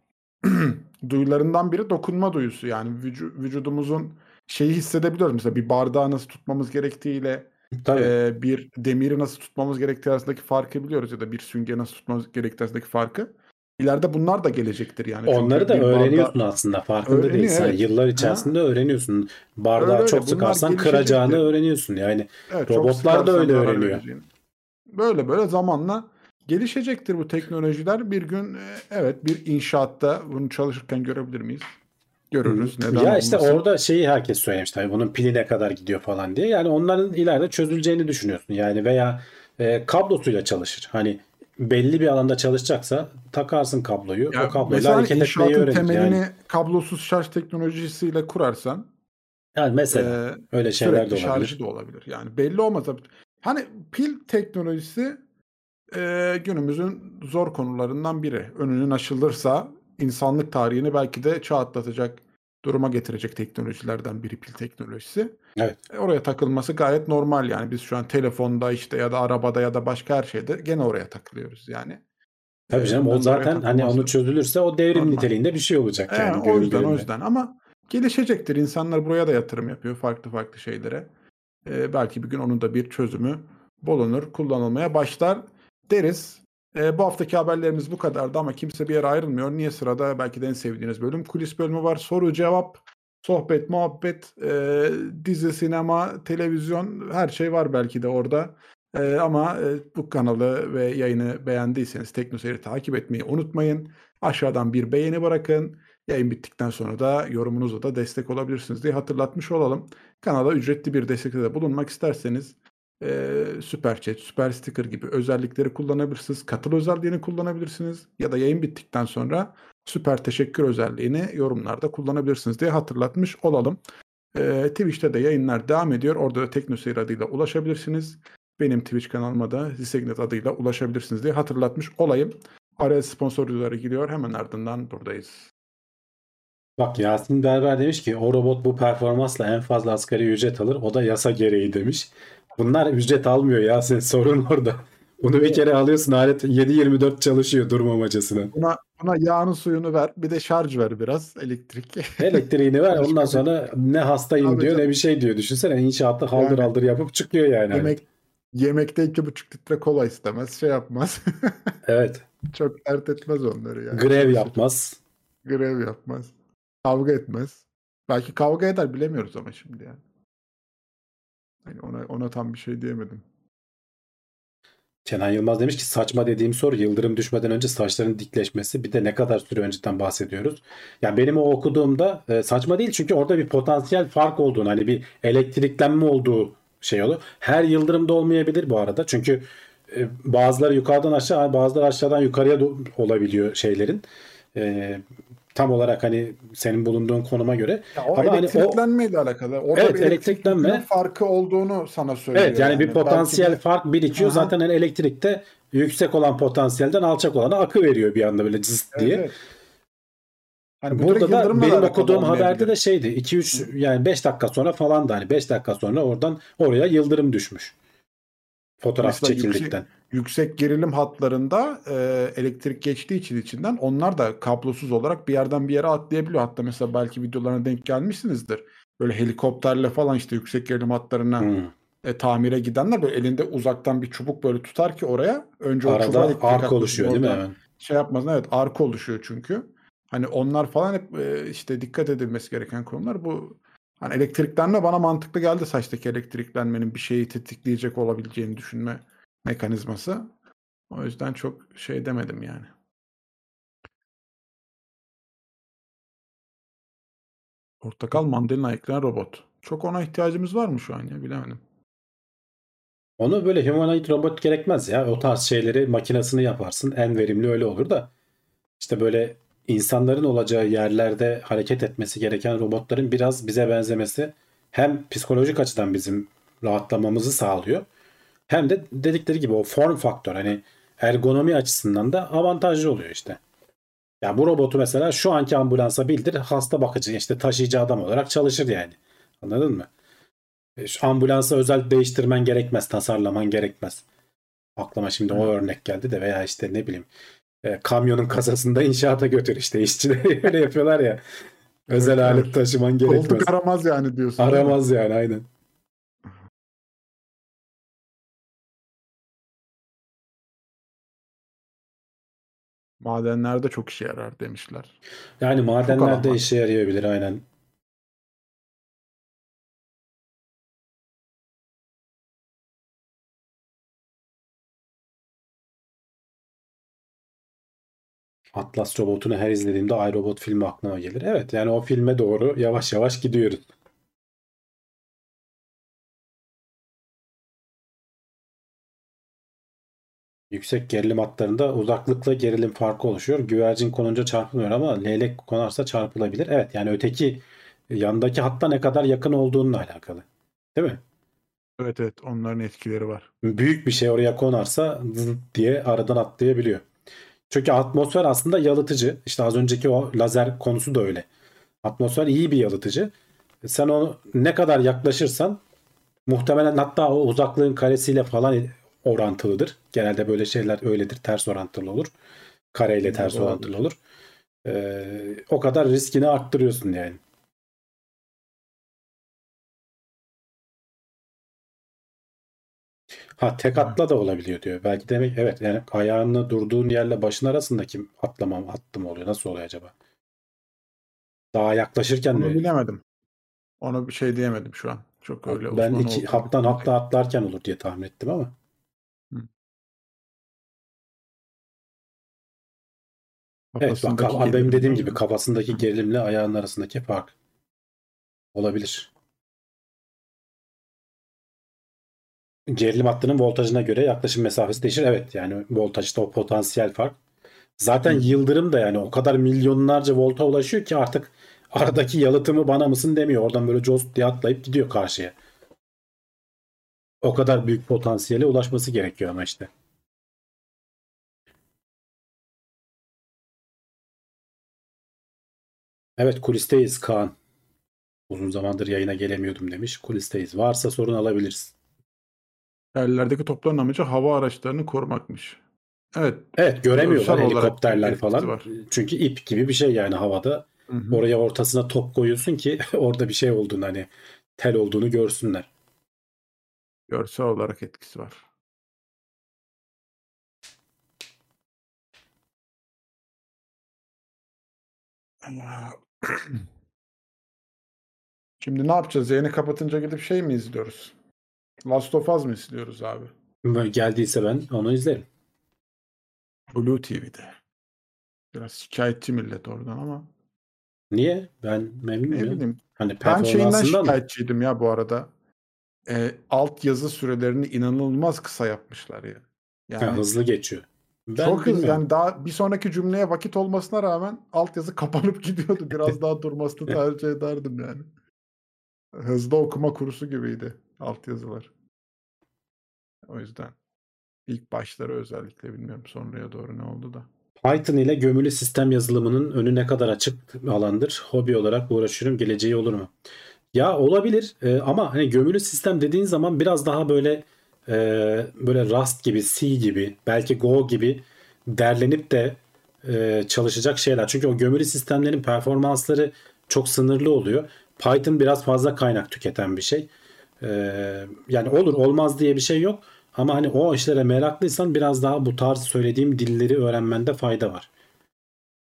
duyularından biri dokunma duyusu. Yani vücu- vücudumuzun şeyi hissedebiliyoruz. Mesela bir bardağı nasıl tutmamız gerektiğiyle Tabii. e, bir demiri nasıl tutmamız gerektiği arasındaki farkı biliyoruz ya da bir süngeri nasıl tutmamız gerektiği arasındaki farkı. İleride bunlar da gelecektir yani. Çünkü Onları da bir bardağı- öğreniyorsun aslında farkında değilsin. evet. Yıllar içerisinde öğreniyorsun. Bardağı Öyle çok sıkarsan kıracağını öğreniyorsun. Yani Evet, Robotlar da öyle öğreniyor. Böyle böyle zamanla gelişecektir bu teknolojiler. Bir gün e, evet bir inşaatta bunu çalışırken görebilir miyiz? Görürüz. Neden ya işte olmasın? orada şeyi herkes söylemiş tabii bunun pili ne kadar gidiyor falan diye. Yani onların ileride çözüleceğini düşünüyorsun. Yani veya e, kablosuyla çalışır. Hani belli bir alanda çalışacaksa takarsın kabloyu. Ya o kabloyla hareket etmeyi inşaatın öğrenir. temelini Yani, kablosuz şarj teknolojisiyle kurarsan yani mesela e, öyle şeyler de olabilir. şarjı da olabilir. Yani belli olmaz. Hani pil teknolojisi e, günümüzün zor konularından biri. Önünün açılırsa insanlık tarihini belki de çağ atlatacak duruma getirecek teknolojilerden biri pil teknolojisi. Evet. E, oraya takılması gayet normal yani. Biz şu an telefonda işte ya da arabada ya da başka her şeyde gene oraya takılıyoruz yani. Tabii E, canım o zaten hani onu çözülürse o devrim Normal. niteliğinde bir şey olacak E, yani. o günün yüzden o yüzden ama gelişecektir. İnsanlar buraya da yatırım yapıyor farklı farklı şeylere. Ee, belki bir gün onun da bir çözümü bulunur, kullanılmaya başlar deriz. Ee, bu haftaki haberlerimiz bu kadardı ama kimse bir yere ayrılmıyor. Niye sırada? Belki de en sevdiğiniz bölüm kulis bölümü var. Soru cevap, sohbet, muhabbet, e, dizi, sinema, televizyon her şey var belki de orada. E, ama e, bu kanalı ve yayını beğendiyseniz TeknoSeyir'i takip etmeyi unutmayın. Aşağıdan bir beğeni bırakın. Yayın bittikten sonra da yorumunuzla da destek olabilirsiniz diye hatırlatmış olalım. Kanala ücretli bir destekte de bulunmak isterseniz e, Süper Chat, Süper Sticker gibi özellikleri kullanabilirsiniz. Katıl özelliğini kullanabilirsiniz. Ya da yayın bittikten sonra süper teşekkür özelliğini yorumlarda kullanabilirsiniz diye hatırlatmış olalım. E, Twitch'te de yayınlar devam ediyor. Orada da TeknoSeyir adıyla ulaşabilirsiniz. Benim Twitch kanalıma da Zisegnet adıyla ulaşabilirsiniz diye hatırlatmış olayım. Araya sponsor videoları gidiyor. Hemen ardından buradayız. Bak Yasin Berber demiş ki o robot bu performansla en fazla asgari ücret alır. O da yasa gereği demiş. Bunlar ücret almıyor Yasin sorun orada. Bunu bir kere alıyorsun alet 7-24 çalışıyor durmamacasına. Buna, buna yağını suyunu ver. Bir de şarj ver biraz elektrik. Elektriğini ver ondan sonra ne hastayım Tabii diyor ne canım. bir şey diyor. Düşünsene inşaatta haldır Yani- haldır yapıp çıkıyor yani. Yemek yemekte iki buçuk litre kola istemez. Şey yapmaz. Evet. Çok dert etmez onları yani. Grev yapmaz. Grev yapmaz. Kavga etmez. Belki kavga eder bilemiyoruz ama şimdi yani. Hani ona ona tam bir şey diyemedim. Kenan Yılmaz demiş ki saçma dediğim soru yıldırım düşmeden önce saçların dikleşmesi bir de ne kadar süre önceden bahsediyoruz. Yani benim o okuduğumda e, saçma değil çünkü orada bir potansiyel fark olduğunu hani bir elektriklenme olduğu şey olur. Her yıldırımda olmayabilir bu arada çünkü e, bazıları yukarıdan aşağı bazıları aşağıdan yukarıya olabiliyor şeylerin. E, tam olarak hani senin bulunduğun konuma göre. Ya o Ama hani o- elektriklenmeyle alakalı. Orada Evet, bir elektriklenme. elektriklenme farkı olduğunu sana söylüyor. Evet yani bir Belki de- potansiyel fark birikiyor. Aha. Zaten hani elektrikte yüksek olan potansiyelden alçak olana akı veriyor bir anda böyle cız Evet, diye. evet. Hani bu Burada da benim okuduğum haberde de şeydi. 2-3 yani 5 dakika sonra falan da hani 5 dakika sonra oradan oraya yıldırım düşmüş. Fotoğraf Mesela çekildikten. yüksek gerilim hatlarında e, elektrik geçtiği için içinden onlar da kablosuz olarak bir yerden bir yere atlayabiliyor. Hatta mesela belki videolarına denk gelmişsinizdir. Böyle helikopterle falan işte yüksek gerilim hatlarına Hmm. e, tamire gidenler böyle elinde uzaktan bir çubuk böyle tutar ki oraya önce o Arada ark oluşuyor değil mi hemen? Şey yapmaz. Evet arka oluşuyor çünkü. Hani onlar falan hep e, işte dikkat edilmesi gereken konular. Bu hani elektriklenme bana mantıklı geldi saçtaki elektriklenmenin bir şeyi tetikleyecek olabileceğini düşünme mekanizması. O yüzden çok şey demedim yani. Portakal mandalina ayıklayan robot. Çok ona ihtiyacımız var mı şu an ya bilemedim. Onu böyle humanoid robot gerekmez ya. O tarz şeyleri makinasını yaparsın. En verimli öyle olur da. İşte böyle insanların olacağı yerlerde hareket etmesi gereken robotların biraz bize benzemesi hem psikolojik açıdan bizim rahatlamamızı sağlıyor. Hem de dedikleri gibi o form faktör hani ergonomi açısından da avantajlı oluyor işte. Ya bu robotu mesela şu anki ambulansa bildir hasta bakıcı işte taşıyıcı adam olarak çalışır yani. Anladın mı? E, Şu ambulansa özel değiştirmen gerekmez, tasarlaman gerekmez. Aklıma şimdi o örnek geldi de veya işte ne bileyim e, kamyonun kasasında inşaata götür işte işçileri öyle yapıyorlar ya. Özel Evet, alet taşıman gerekmez. Koltuk aramaz yani diyorsun. Aramaz yani aynen. Madenlerde çok işe yarar demişler. Yani madenlerde işe yarayabilir aynen. Atlas robotunu her izlediğimde iRobot filmi aklıma gelir. Evet yani o filme doğru yavaş yavaş gidiyoruz. Yüksek gerilim hatlarında uzaklıkla gerilim farkı oluşuyor. Güvercin konunca çarpılmıyor ama leylek konarsa çarpılabilir. Evet yani öteki yandaki hatta ne kadar yakın olduğununla alakalı. Değil mi? Evet evet onların etkileri var. Büyük bir şey oraya konarsa diye aradan atlayabiliyor. Çünkü atmosfer aslında yalıtıcı. İşte az önceki o lazer konusu da öyle. Atmosfer iyi bir yalıtıcı. Sen onu ne kadar yaklaşırsan muhtemelen hatta o uzaklığın karesiyle falan orantılıdır. Genelde böyle şeyler öyledir. Ters orantılı olur. Kareyle hmm, ters Doğru. orantılı olur. Ee, o kadar riskini arttırıyorsun yani. Ha tek hmm. atla da olabiliyor diyor. Belki demek evet yani ayağını durduğun yerle başın arasındaki atlamam attım oluyor. Nasıl oluyor acaba? Daha yaklaşırken Onu mi? bilemedim. Onu bir şey diyemedim şu an. Çok öyle Ben uzman iki, olduğum haptan atlarken olur diye tahmin ettim ama. Evet bak benim dediğim gibi kafasındaki gerilimle ayağının arasındaki fark. Olabilir. Gerilim hattının voltajına göre yaklaşım mesafesi değişir. Evet yani voltajda o potansiyel fark. Zaten yıldırım da yani o kadar milyonlarca volta ulaşıyor ki artık aradaki yalıtımı bana mısın demiyor. Oradan böyle coz diye atlayıp gidiyor karşıya. O kadar büyük potansiyele ulaşması gerekiyor ama işte. Evet kulisteyiz Kaan. Uzun zamandır yayına gelemiyordum demiş. Kulisteyiz. Varsa sorun alabiliriz. Yerlerdeki topların amacı hava araçlarını korumakmış. Evet. Evet göremiyorlar helikopterler falan. var. Çünkü ip gibi bir şey yani havada. Hı hı. Oraya ortasına top koyuyorsun ki orada bir şey olduğunu hani tel olduğunu görsünler. Görsel olarak etkisi var. Şimdi ne yapacağız? Yayını kapatınca gidip şey mi izliyoruz? Last of Us mı izliyoruz abi? Geldiyse ben onu izlerim. Blue TV'de. Biraz şikayetçi millet oradan ama. Niye? Ben memnunum Ne ya. bileyim. Hani Ben şeyinden performansından mı? şikayetçiydim ya bu arada. E, alt yazı sürelerini inanılmaz kısa yapmışlar ya. Yani Ha, hızlı geçiyor. Ben çok hızlı. Yani daha bir sonraki cümleye vakit olmasına rağmen altyazı kapanıp gidiyordu. Biraz daha durmasını tercih ederdim yani. Hızlı okuma kursu gibiydi altyazılar. O yüzden ilk başları özellikle bilmiyorum sonraya doğru ne oldu da. Python ile gömülü sistem yazılımının önü ne kadar açık alandır? Hobi olarak uğraşıyorum. Geleceği olur mu? Ya olabilir e, ama hani gömülü sistem dediğin zaman biraz daha böyle e, böyle Rust gibi, C gibi, belki Go gibi derlenip de e, çalışacak şeyler. Çünkü o gömülü sistemlerin performansları çok sınırlı oluyor. Python biraz fazla kaynak tüketen bir şey. E, yani olur olmaz diye bir şey yok. Ama hani o işlere meraklıysan biraz daha bu tarz söylediğim dilleri öğrenmende fayda var.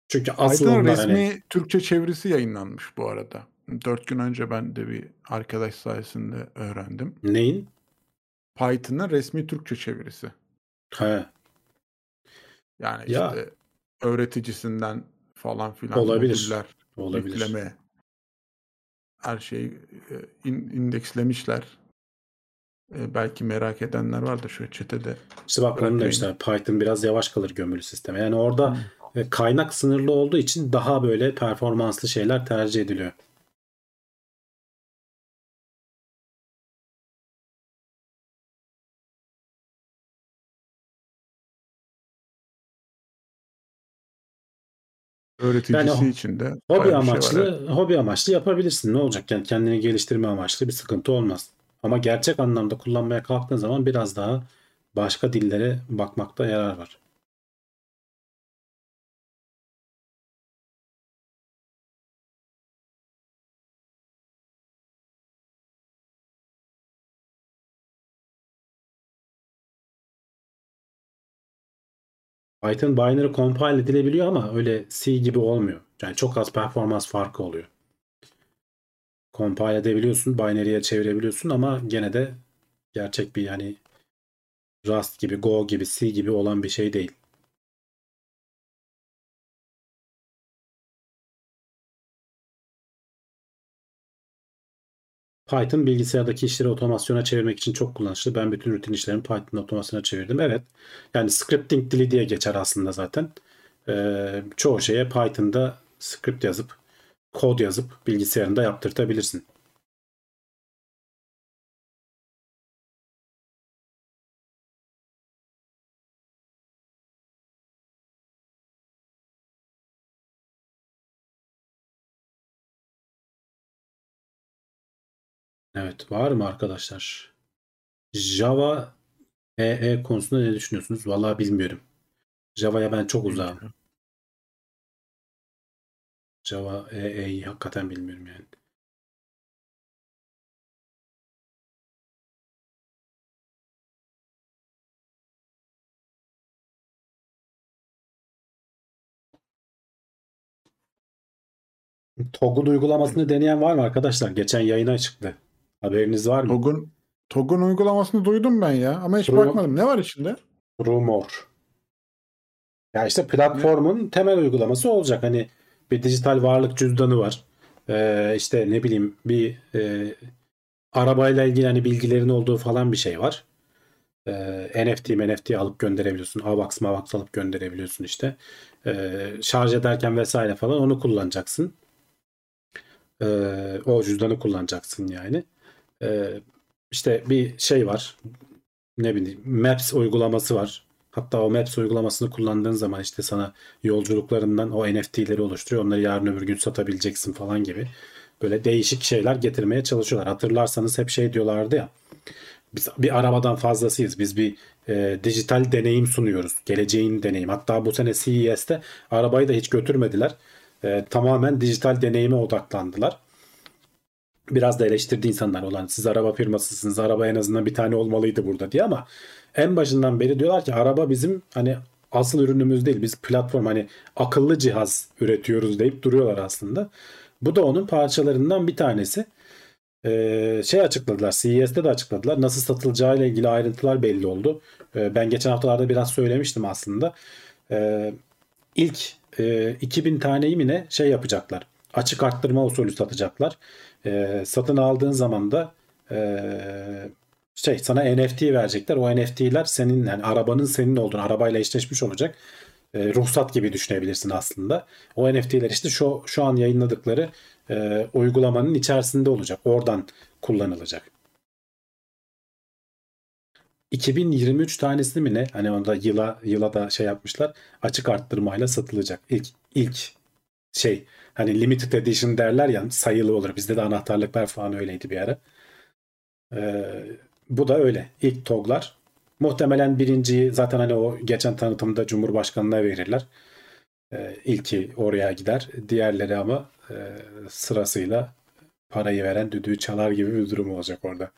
Çünkü onlar resmi hani Türkçe çevirisi yayınlanmış bu arada. Dört gün önce ben de bir arkadaş sayesinde öğrendim. neyin? Python'ın resmi Türkçe çevirisi. He, Yani Ya. işte öğreticisinden falan filan Olabilir. modüller, olabilir. yükleme her şeyi e, in- indekslemişler. E, belki merak edenler vardır şöyle çetede. İşte bak onu demişler. Python biraz yavaş kalır gömülü sisteme. Yani orada Hmm. e, kaynak sınırlı olduğu için daha böyle performanslı şeyler tercih ediliyor. Öğreticisi Yani için de Hobi şey var, amaçlı, evet. hobi amaçlı yapabilirsin. Ne olacak? Yani kendini geliştirme amaçlı bir sıkıntı olmaz. Ama gerçek anlamda kullanmaya kalktığın zaman biraz daha başka dillere bakmakta yarar var. Python binary compile edilebiliyor ama öyle C gibi olmuyor. Yani çok az performans farkı oluyor. Compile edebiliyorsun, binary'e çevirebiliyorsun ama gene de gerçek bir yani Rust gibi, Go gibi, C gibi olan bir şey değil. Python bilgisayardaki işleri otomasyona çevirmek için çok kullanışlı. Ben bütün rutin işlerimi Python otomasyona çevirdim. Evet. Yani scripting dili diye geçer aslında zaten. Ee, çoğu şeye Python'da script yazıp, kod yazıp bilgisayarında yaptırtabilirsin. Var mı arkadaşlar? Java EE konusunda ne düşünüyorsunuz? Vallahi bilmiyorum. Java'ya ben çok uzağım. Java EE'yi hakikaten bilmiyorum yani. Toggl uygulamasını deneyen var mı arkadaşlar? Geçen yayına çıktı. Haberiniz var mı? TOG'un TOG'un uygulamasını duydum ben ya ama hiç Ru- bakmadım. Ne var içinde? Rumor. Ya işte platformun temel uygulaması olacak. Hani bir dijital varlık cüzdanı var. Ee, işte ne bileyim bir e, arabayla ilgili hani bilgilerin olduğu falan bir şey var. Ee, NFT, NFT alıp gönderebiliyorsun. AVAX, MAVAX alıp gönderebiliyorsun işte. Ee, şarj ederken vesaire falan onu kullanacaksın. Ee, o cüzdanı kullanacaksın yani. Ee, işte bir şey var. Ne bileyim Maps uygulaması var. Hatta o Maps uygulamasını kullandığın zaman işte sana yolculuklarından o NFT'leri oluşturuyor. Onları yarın öbür gün satabileceksin falan gibi. Böyle değişik şeyler getirmeye çalışıyorlar. Hatırlarsanız hep şey diyorlardı ya. Biz bir arabadan fazlasıyız. Biz bir e, dijital deneyim sunuyoruz. Geleceğin deneyim. Hatta bu sene CES'te arabayı da hiç götürmediler. E, tamamen dijital deneyime odaklandılar. Biraz da eleştirdi insanlar olan siz araba firmasısınız. Araba en azından bir tane olmalıydı burada diye ama en başından beri diyorlar ki araba bizim hani asıl ürünümüz değil. Biz platform hani akıllı cihaz üretiyoruz deyip duruyorlar aslında. Bu da onun parçalarından bir tanesi. Ee, şey açıkladılar. CES'te de açıkladılar. Nasıl satılacağı ile ilgili ayrıntılar belli oldu. Ee, ben geçen haftalarda biraz söylemiştim aslında. Ee, ilk e, 2000 taneyi mi ne şey yapacaklar. Açık arttırma usulü satacaklar. Ee, satın aldığın zaman da e, şey sana NFT verecekler. O NFT'ler senin yani arabanın senin olduğunu, arabayla eşleşmiş olacak. E, ruhsat gibi düşünebilirsin aslında. O NFT'ler işte şu şu an yayınladıkları e, uygulamanın içerisinde olacak. Oradan kullanılacak. 2023 tanesini mi ne? Hani onda yıla yıla da şey yapmışlar. Açık arttırmayla satılacak. İlk ilk şey hani limited edition derler ya sayılı olur. Bizde de anahtarlıklar falan öyleydi bir ara. Ee, bu da öyle. İlk TOG'lar. Muhtemelen birinciyi zaten hani o geçen tanıtımda Cumhurbaşkanı'na verirler. Ee, ilki oraya gider. Diğerleri ama e, sırasıyla parayı veren düdüğü çalar gibi bir durum olacak orada.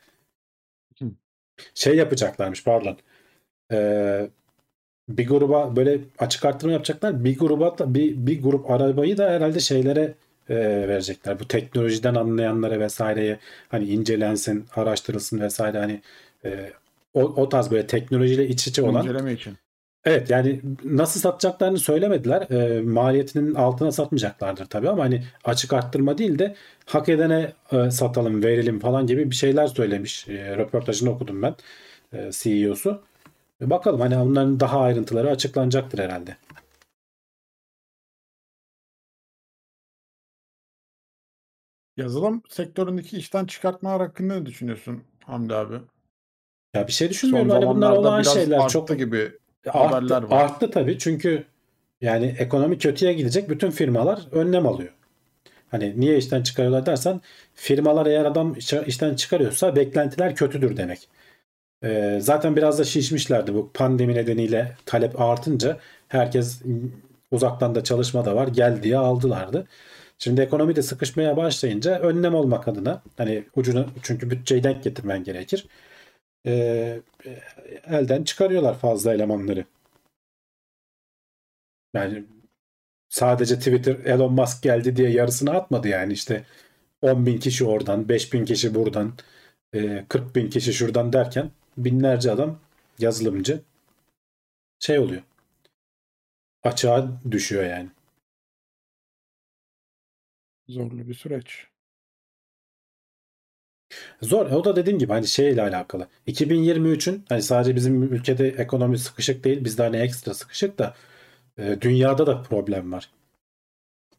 Şey yapacaklarmış pardon. Ee, bir gruba böyle açık arttırma yapacaklar. Bir gruba da bir, bir grup arabayı da herhalde şeylere e, verecekler. Bu teknolojiden anlayanlara vesaireye hani incelensin, araştırılsın vesaire hani e, o, o tarz böyle teknolojiyle iç içe olan İnceleme için. Evet yani nasıl satacaklarını söylemediler. E, maliyetinin altına satmayacaklardır tabii ama hani açık arttırma değil de hak edene e, satalım, verelim falan gibi bir şeyler söylemiş. E, röportajını okudum ben e, CEO'su. E, bakalım hani onların daha ayrıntıları açıklanacaktır herhalde. Yazılım sektöründeki işten çıkartmalar hakkında ne düşünüyorsun Hamdi abi? Ya bir şey Son düşünmüyorum. Hani bunlar olan biraz şeyler arttı çok gibi arttı, haberler var. arttı tabii çünkü yani ekonomi kötüye gidecek bütün firmalar önlem alıyor. Hani niye işten çıkarıyorlar dersen firmalar eğer adam işten çıkarıyorsa beklentiler kötüdür demek. Ee, zaten biraz da şişmişlerdi bu pandemi nedeniyle talep artınca herkes uzaktan da çalışma da var gel diye aldılardı. Şimdi ekonomi de sıkışmaya başlayınca önlem olmak adına hani ucunu çünkü bütçeyi denk getirmen gerekir. Ee, elden çıkarıyorlar fazla elemanları. Yani sadece Twitter Elon Musk geldi diye yarısını atmadı yani işte 10 bin kişi oradan 5 bin kişi buradan e, 40 bin kişi şuradan derken binlerce adam yazılımcı şey oluyor açığa düşüyor yani. Zorlu bir süreç. Zor. O da dediğim gibi hani şeyle alakalı. 2023'ün hani sadece bizim ülkede ekonomi sıkışık değil. Bizde hani ekstra sıkışık da e, dünyada da problem var.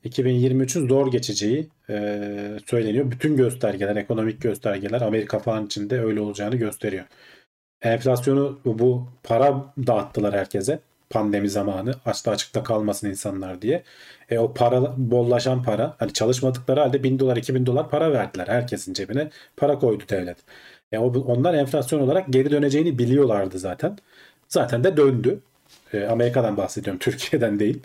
2023'ün zor geçeceği e, söyleniyor. Bütün göstergeler, ekonomik göstergeler Amerika falan içinde öyle olacağını gösteriyor. Enflasyonu bu para dağıttılar herkese pandemi zamanı açta açıkta kalmasın insanlar diye. E, o para bollaşan para hani çalışmadıkları halde 1000 dolar 2000 dolar para verdiler herkesin cebine para koydu devlet. E, o, onlar enflasyon olarak geri döneceğini biliyorlardı zaten. Zaten de döndü. E, Amerika'dan bahsediyorum Türkiye'den değil.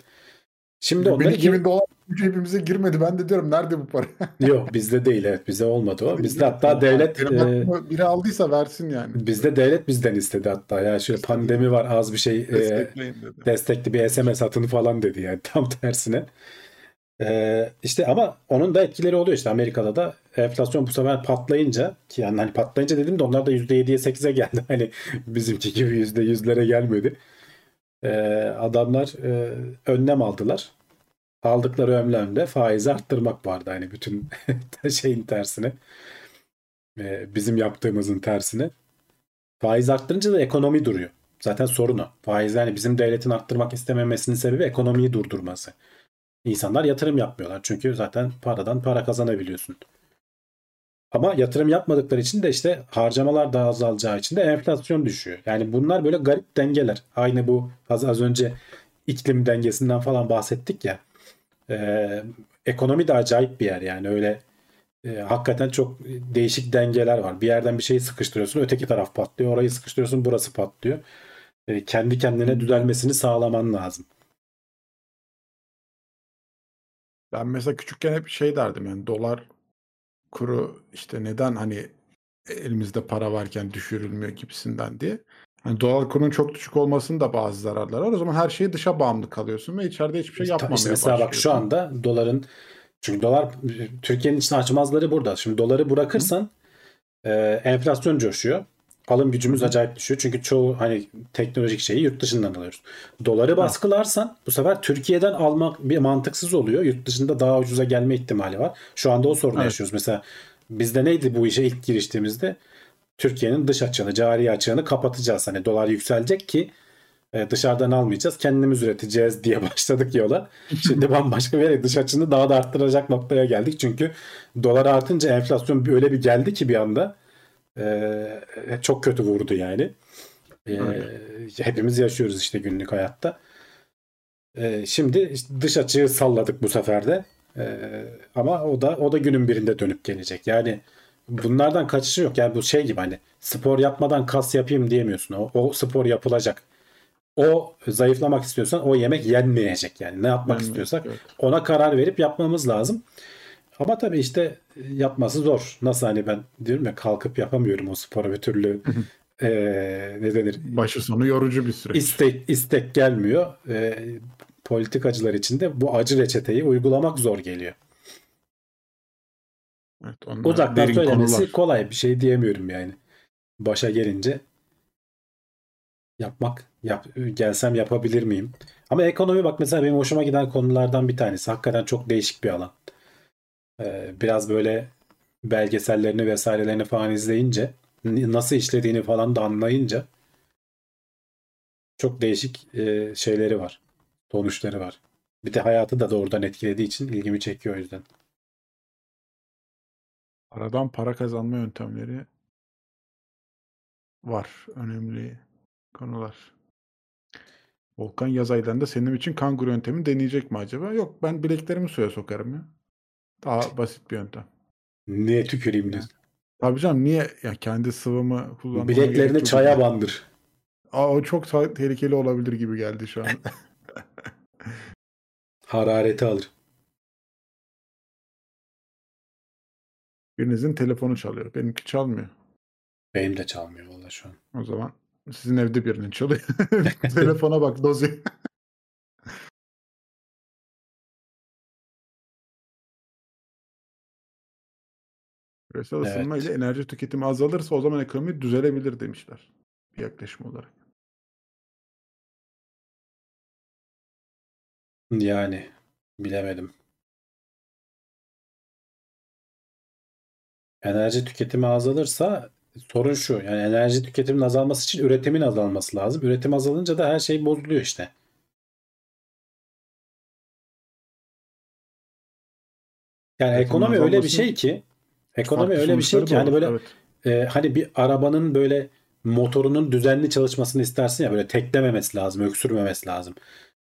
Şimdi onları 2000 dolar cebimize girmedi. Ben de diyorum nerede bu para? Yok bizde değil evet bizde olmadı o. Bizde hatta devlet e, biri aldıysa versin yani. bizde devlet bizden istedi hatta ya şöyle pandemi var az bir şey e, destekli bir SMS atın falan dedi yani tam tersine. Ee, işte ama onun da etkileri oluyor işte Amerika'da da enflasyon bu sefer patlayınca ki yani hani patlayınca dedim de onlar da %7'ye 8'e geldi. Hani bizimki gibi %100'lere gelmedi. Ee, adamlar e, önlem aldılar. Aldıkları önlemde faizi arttırmak vardı. Hani bütün şeyin tersine. Ee, bizim yaptığımızın tersine. Faiz arttırınca da ekonomi duruyor. Zaten sorun o. Faiz yani bizim devletin arttırmak istememesinin sebebi ekonomiyi durdurması. İnsanlar yatırım yapmıyorlar. Çünkü zaten paradan para kazanabiliyorsun. Ama yatırım yapmadıkları için de işte harcamalar daha azalacağı için de enflasyon düşüyor. Yani bunlar böyle garip dengeler. Aynı bu az, az önce iklim dengesinden falan bahsettik ya. Ee, ekonomi de acayip bir yer yani öyle e, hakikaten çok değişik dengeler var. Bir yerden bir şeyi sıkıştırıyorsun öteki taraf patlıyor. Orayı sıkıştırıyorsun burası patlıyor. E, kendi kendine düzelmesini sağlaman lazım. Ben mesela küçükken hep şey derdim yani dolar kuru işte neden hani elimizde para varken düşürülmüyor gibisinden diye. Hani dolar kurunun çok düşük olmasının da bazı zararları var. O zaman her şeyi dışa bağımlı kalıyorsun ve içeride hiçbir şey yapmamaya işte mesela bak şu anda doların çünkü dolar Türkiye'nin için açmazları burada. Şimdi doları bırakırsan e, enflasyon coşuyor. Alım gücümüz acayip düşüyor. Çünkü çoğu hani teknolojik şeyi yurt dışından alıyoruz. Doları baskılarsan bu sefer Türkiye'den almak bir mantıksız oluyor. Yurt dışında daha ucuza gelme ihtimali var. Şu anda o sorunu Evet. yaşıyoruz. Mesela bizde neydi bu işe ilk giriştiğimizde? Türkiye'nin dış açığını, cari açığını kapatacağız. Hani dolar yükselecek ki e, dışarıdan almayacağız. Kendimiz üreteceğiz diye başladık yola. Şimdi bambaşka bir dış açığını daha da arttıracak noktaya geldik. Çünkü dolar artınca enflasyon öyle bir geldi ki bir anda e, çok kötü vurdu yani. E, hepimiz yaşıyoruz işte günlük hayatta. E, şimdi dış açığı salladık bu sefer de. E, ama o da o da günün birinde dönüp gelecek. Yani bunlardan kaçışı yok. Yani bu şey gibi hani spor yapmadan kas yapayım diyemiyorsun. O, o spor yapılacak. O zayıflamak istiyorsan o yemek yenmeyecek yani. Ne yapmak Yani, istiyorsak evet. ona karar verip yapmamız lazım. Ama tabii işte yapması zor. Nasıl hani ben diyorum ya kalkıp yapamıyorum o sporu bir türlü eee ne denir Başı sonu yorucu bir süreç. istek istek gelmiyor. Eee, politikacılar için de bu acı reçeteyi uygulamak zor geliyor. Evet, onlar Uzaktan söylemesi konular. kolay bir şey diyemiyorum yani. Başa gelince yapmak yap, gelsem yapabilir miyim? Ama ekonomi bak mesela benim hoşuma giden konulardan bir tanesi. Hakikaten çok değişik bir alan. Ee, biraz böyle belgesellerini vesairelerini falan izleyince nasıl işlediğini falan da anlayınca çok değişik e, şeyleri var. Sonuçları var. Bir de hayatı da doğrudan etkilediği için ilgimi çekiyor o yüzden. Aradan para kazanma yöntemleri var. Önemli konular. Volkan yaz aylarında senin için kanguru yöntemi deneyecek mi acaba? Yok ben bileklerimi suya sokarım ya. Daha basit bir yöntem. Niye tüküreyim diyorsun? Tabii canım niye ya kendi sıvımı kullanmama gerek Bileklerini çaya bandır. Aa, o çok tehlikeli olabilir gibi geldi şu an. Harareti alır. Birinizin telefonu çalıyor. Benimki çalmıyor. Benim de çalmıyor valla şu an. O zaman sizin evde birinin çalıyor. Telefona bak dozi. Küresel Evet. ısınma ile enerji tüketimi azalırsa o zaman ekonomi düzelebilir demişler. Bir yaklaşım olarak. Yani bilemedim. Enerji tüketimi azalırsa sorun şu. Yani enerji tüketiminin azalması için üretimin azalması lazım. Üretim azalınca da her şey bozuluyor işte. Yani Üretimin ekonomi öyle bir şey ki ekonomi öyle bir şey ki hani böyle evet. e, hani bir arabanın böyle motorunun düzenli çalışmasını istersin ya böyle teklememesi lazım, öksürmemesi lazım.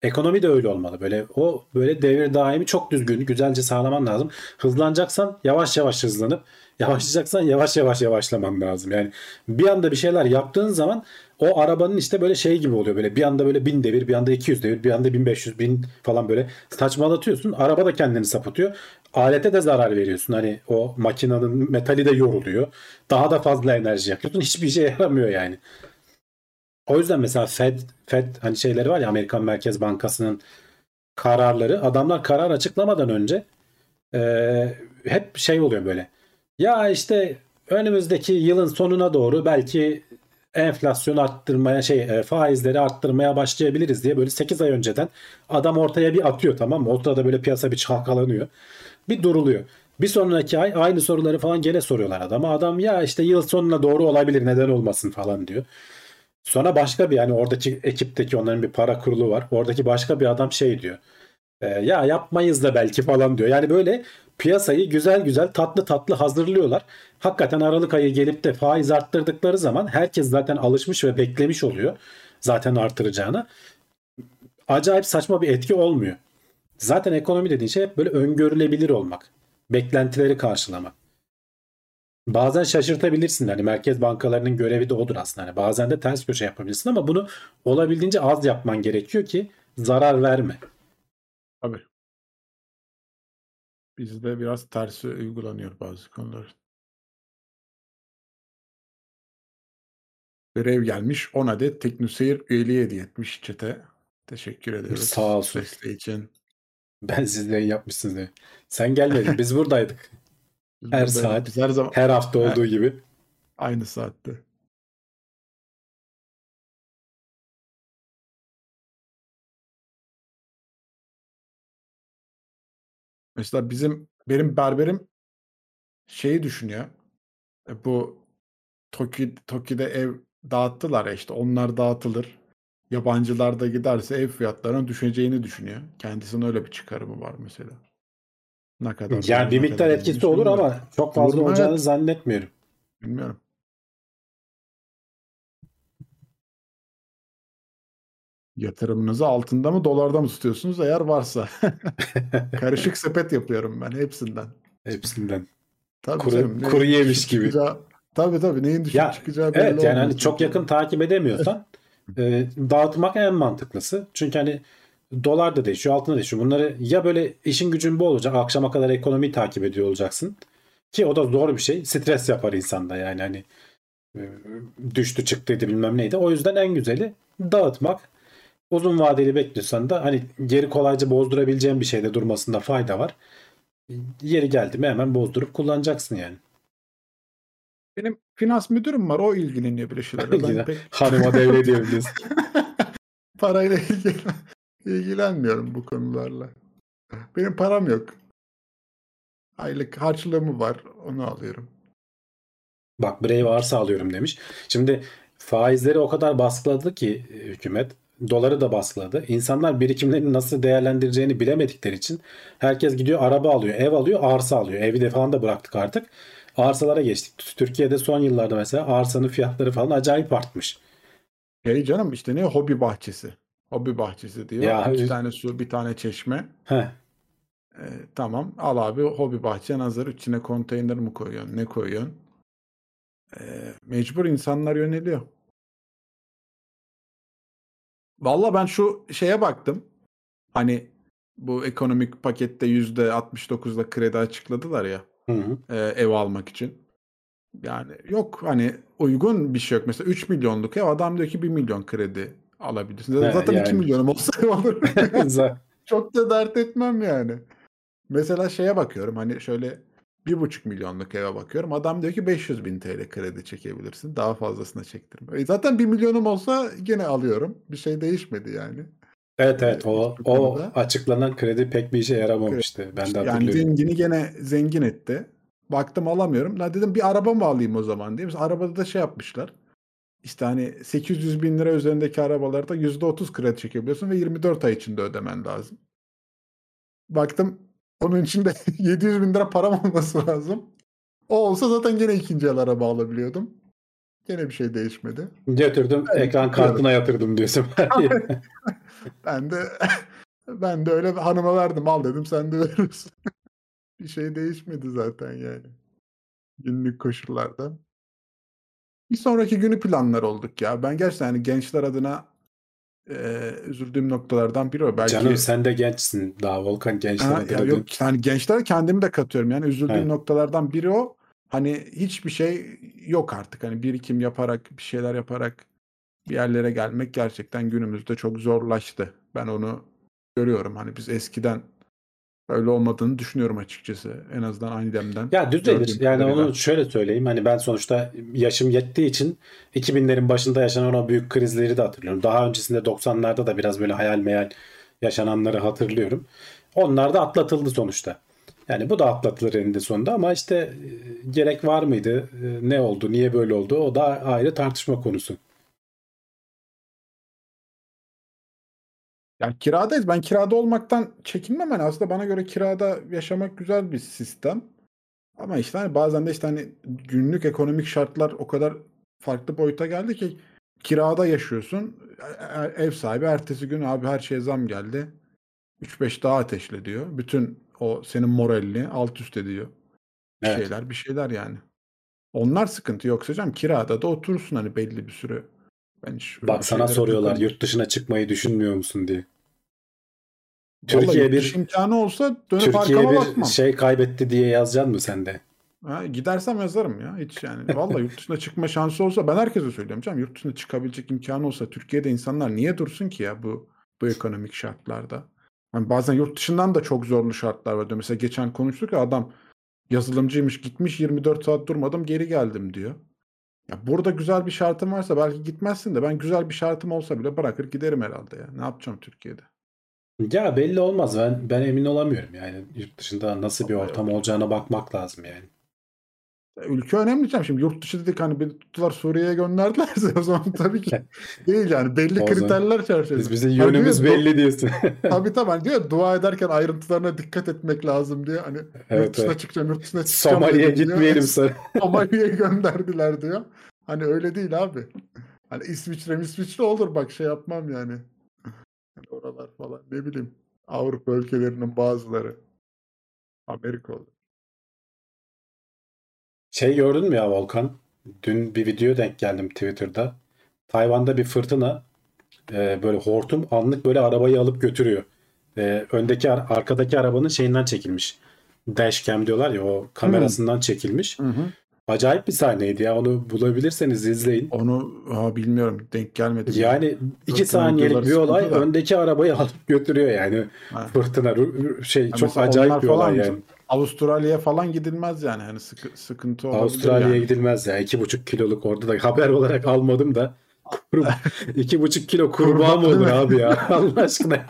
Ekonomi de öyle olmalı. Böyle o böyle devir daimi çok düzgün, güzelce sağlaman lazım. Hızlanacaksan yavaş yavaş hızlanıp yavaşlayacaksan yavaş yavaş yavaşlaman lazım. Yani bir anda bir şeyler yaptığın zaman o arabanın işte böyle şey gibi oluyor. Böyle bir anda böyle 1000 devir, bir anda 200 devir, bir anda 1500 bin falan böyle saçmalatıyorsun. Araba da kendini sapıtıyor. Alete de zarar veriyorsun. Hani o makinenin metali de yoruluyor. Daha da fazla enerji yakıyorsun. Hiçbir işe yaramıyor yani. O yüzden mesela Fed, Fed hani şeyleri var ya Amerikan Merkez Bankası'nın kararları adamlar karar açıklamadan önce e, hep şey oluyor böyle. Ya işte önümüzdeki yılın sonuna doğru belki enflasyon arttırmaya şey e, faizleri arttırmaya başlayabiliriz diye böyle 8 ay önceden adam ortaya bir atıyor tamam mı? Ortada böyle piyasa bir çalkalanıyor. Bir duruluyor. Bir sonraki ay aynı soruları falan gene soruyorlar adama. Adam ya işte yıl sonuna doğru olabilir neden olmasın falan diyor. Sonra başka bir yani oradaki ekipteki onların bir para kurulu var. Oradaki başka bir adam şey diyor. "E, ya yapmayız da belki falan diyor. Yani böyle piyasayı güzel güzel tatlı tatlı hazırlıyorlar. Hakikaten Aralık ayı gelip de faiz arttırdıkları zaman herkes zaten alışmış ve beklemiş oluyor. Zaten artıracağını. Acayip saçma bir etki olmuyor. Zaten ekonomi dediğin şey hep böyle öngörülebilir olmak. Beklentileri karşılamak. Bazen şaşırtabilirsin. Hani merkez bankalarının görevi de odur aslında. Hani bazen de ters köşe yapabilirsin ama bunu olabildiğince az yapman gerekiyor ki zarar verme. Tabii. Bizde biraz tersi uygulanıyor bazı konular. Görev gelmiş 10 adet Teknoseyir üyeliği hediye etmiş çete. Teşekkür ediyoruz. Sağ olsun. Desteği için. Ben sizden yapmışsınız. Sen gelmedin. Biz buradaydık. Her saat, Biz her zaman Her hafta olduğu gibi. aynı saatte. Mesela bizim benim berberim şeyi düşünüyor. E, Bu Toki, Toki'de ev dağıttılar ya işte onlar dağıtılır. Yabancılar da giderse ev fiyatlarının düşeceğini düşünüyor. Kendisinin öyle bir çıkarımı var mesela. Ne kadar Yani bir miktar etkisi olur bilmiyorum. ama çok fazla Olur mu? olacağını Evet. zannetmiyorum. Bilmiyorum. Yatırımınızı altında mı dolarda mı tutuyorsunuz eğer varsa? Karışık sepet yapıyorum ben hepsinden. Hepsinden. Tabii Kuru- canım, kuru yemiş gibi. çıkacağı- Tabii tabii neyin düşük Ya, çıkacağı belli Evet yani hani çok yakın takip edemiyorsan e, dağıtmak en mantıklısı. Çünkü hani dolar da değişiyor, altın da değişiyor. Bunları ya böyle işin gücün bu olacak, akşama kadar ekonomiyi takip ediyor olacaksın. Ki o da zor bir şey. Stres yapar insanda yani hani e, düştü çıktıydı bilmem neydi. O yüzden en güzeli dağıtmak. Uzun vadeli bekliyorsan da hani geri kolayca bozdurabileceğin bir şeyde durmasında fayda var. Yeri geldi mi hemen bozdurup kullanacaksın yani. Benim finans müdürüm var o ilgileniyor böyle şeylerle. Ben pek Hanıma devrediyorum diyorsun. parayla ilgil- ilgilenmiyorum bu konularla. Benim param yok. Aylık harçlığımı var onu alıyorum. Bak Brave arsa alıyorum demiş. Şimdi faizleri o kadar baskıladı ki e, hükümet. Doları da baskıladı. İnsanlar birikimlerini nasıl değerlendireceğini bilemedikleri için herkes gidiyor araba alıyor, ev alıyor, arsa alıyor. Evi de falan da bıraktık artık. Arsalara geçtik. Türkiye'de son yıllarda mesela arsanın fiyatları falan acayip artmış. Hey canım işte ne hobi bahçesi. Hobi bahçesi diyor. Ya, İki üz- tane su bir tane çeşme. Heh. Ee, tamam al abi hobi bahçen hazır. İçine konteyner mi koyuyorsun? Ne koyuyorsun? Ee, mecbur insanlar yöneliyor. Valla ben şu şeye baktım. Hani bu ekonomik pakette %69'da kredi açıkladılar ya Hı hı. e, ev almak için. Yani yok hani uygun bir şey yok. Mesela 3 milyonluk ev adam diyor ki 1 milyon kredi alabilirsin. Zaten 2 yani. milyonum olsa alırım. Çok da dert etmem yani. Mesela şeye bakıyorum hani şöyle bir buçuk milyonluk eve bakıyorum. Adam diyor ki 500 bin TL kredi çekebilirsin. Daha fazlasına çektirme. E zaten 1 milyonum olsa gene alıyorum. Bir şey değişmedi yani. evet evet o, Hiçbir o konuda. açıklanan kredi pek bir işe yaramamıştı. Ben de Yani hatırlıyorum. zengini gene zengin etti. Baktım alamıyorum. La dedim bir araba mı alayım o zaman diye. Mesela arabada da şey yapmışlar. İşte hani 800 bin lira üzerindeki arabalarda %30 kredi çekebiliyorsun ve 24 ay içinde ödemen lazım. Baktım onun için de 700 bin lira param olması lazım. O olsa zaten gene ikinci el araba alabiliyordum. Gene bir şey değişmedi. Götürdüm Evet, ekran kartına yatırdım diyorsun. Ben de ben de öyle hanıma verdim al dedim sen de verirsin. bir şey değişmedi zaten yani. Günlük koşullarda. Bir sonraki günü planlar olduk ya. Ben gerçekten hani gençler adına eee, üzüldüğüm noktalardan biri o. Belki Canım sen de gençsin. Daha Volkan gençler Ha, adına ya yok yani gençler kendimi de katıyorum. Yani üzüldüğüm Evet. noktalardan biri o. Hani hiçbir şey yok artık. Hani birikim yaparak, bir şeyler yaparak bir yerlere gelmek gerçekten günümüzde çok zorlaştı. Ben onu görüyorum. Hani biz eskiden öyle olmadığını düşünüyorum açıkçası. En azından aynı demden. Ya düzelir. Yani kadarıyla. onu şöyle söyleyeyim. Hani ben sonuçta yaşım yettiği için 2000'lerin başında yaşanan o büyük krizleri de hatırlıyorum. Daha öncesinde 90'larda da biraz böyle hayal meyal yaşananları hatırlıyorum. Onlar da atlatıldı sonuçta. Yani bu da atlatılır eninde sonunda ama işte e, gerek var mıydı? E, Ne oldu? Niye böyle oldu? O da ayrı tartışma konusu. Yani kiradayız. Ben kirada olmaktan çekinmem. Hani aslında bana göre kirada yaşamak güzel bir sistem. Ama işte hani bazen de işte hani günlük ekonomik şartlar o kadar farklı boyuta geldi ki kirada yaşıyorsun. E- e- Ev sahibi ertesi gün abi her şeye zam geldi. 3-5 daha ateşle diyor. Bütün o senin moralini alt üst ediyor. Bir Evet. şeyler bir şeyler yani. Onlar sıkıntı yoksa canım kirada da oturursun hani belli bir süre. Ben Bak sana soruyorlar yurt dışına çıkmayı düşünmüyor musun diye. Vallahi Türkiye bir imkanı olsa dönüp Türkiye arkama bir bakmam. şey kaybetti diye yazacaksın mı sen de? Ha, gidersem yazarım ya hiç yani. Vallahi yurt dışına çıkma şansı olsa ben herkese söylüyorum canım. Yurt dışına çıkabilecek imkanı olsa Türkiye'de insanlar niye dursun ki ya bu bu ekonomik şartlarda? Hani bazen yurt dışından da çok zorlu şartlar var diyor. Mesela geçen konuştuk ya adam yazılımcıymış gitmiş 24 saat durmadım geri geldim diyor. Ya burada güzel bir şartım varsa belki gitmezsin de ben güzel bir şartım olsa bile bırakır giderim herhalde ya. Ne yapacağım Türkiye'de? Ya belli olmaz. Ben ben emin olamıyorum yani. Yurt dışında nasıl bir ortam olacağına bakmak lazım yani. Ülke önemli canım. Şimdi yurt dışı dedik hani bir tuttular Suriye'ye gönderdilerse o zaman tabii ki değil yani. Belli kriterler Biz çerçevesinde. bizim Hani yönümüz diyor, belli diyorsun. Tabii tabii hani diyor dua ederken ayrıntılarına dikkat etmek lazım diye. Hani yurt Evet, dışına evet. çıkacağım, yurt dışına çıkacağım Somali'ye gitmeyelim sonra. Somali'ye gönderdiler diyor. Hani öyle değil abi. Hani İsviçre İsviçre olur bak şey yapmam yani. Hani oralar falan ne bileyim. Avrupa ülkelerinin bazıları. Amerika olur. Şey gördün mü ya Volkan? Dün bir video denk geldim Twitter'da. Tayvan'da bir fırtına e, böyle hortum anlık böyle arabayı alıp götürüyor. E, öndeki ar- arkadaki arabanın şeyinden çekilmiş. Dashcam diyorlar ya o kamerasından çekilmiş. Hı hı. Acayip bir sahneydi ya. Onu bulabilirseniz izleyin. Onu ha, bilmiyorum denk gelmedi. Yani iki Fırtına saniyelik bir olay da. öndeki arabayı alıp götürüyor yani. Ha. Fırtına şey Ha, çok acayip bir olay yani. Avustralya'ya falan gidilmez yani. Hani sıkı, sıkıntı olabilir Avustralya'ya yani. gidilmez ya. iki buçuk kiloluk orada da haber olarak almadım da. Kur- iki buçuk kilo kurbağa mı olur abi ya? Allah aşkına.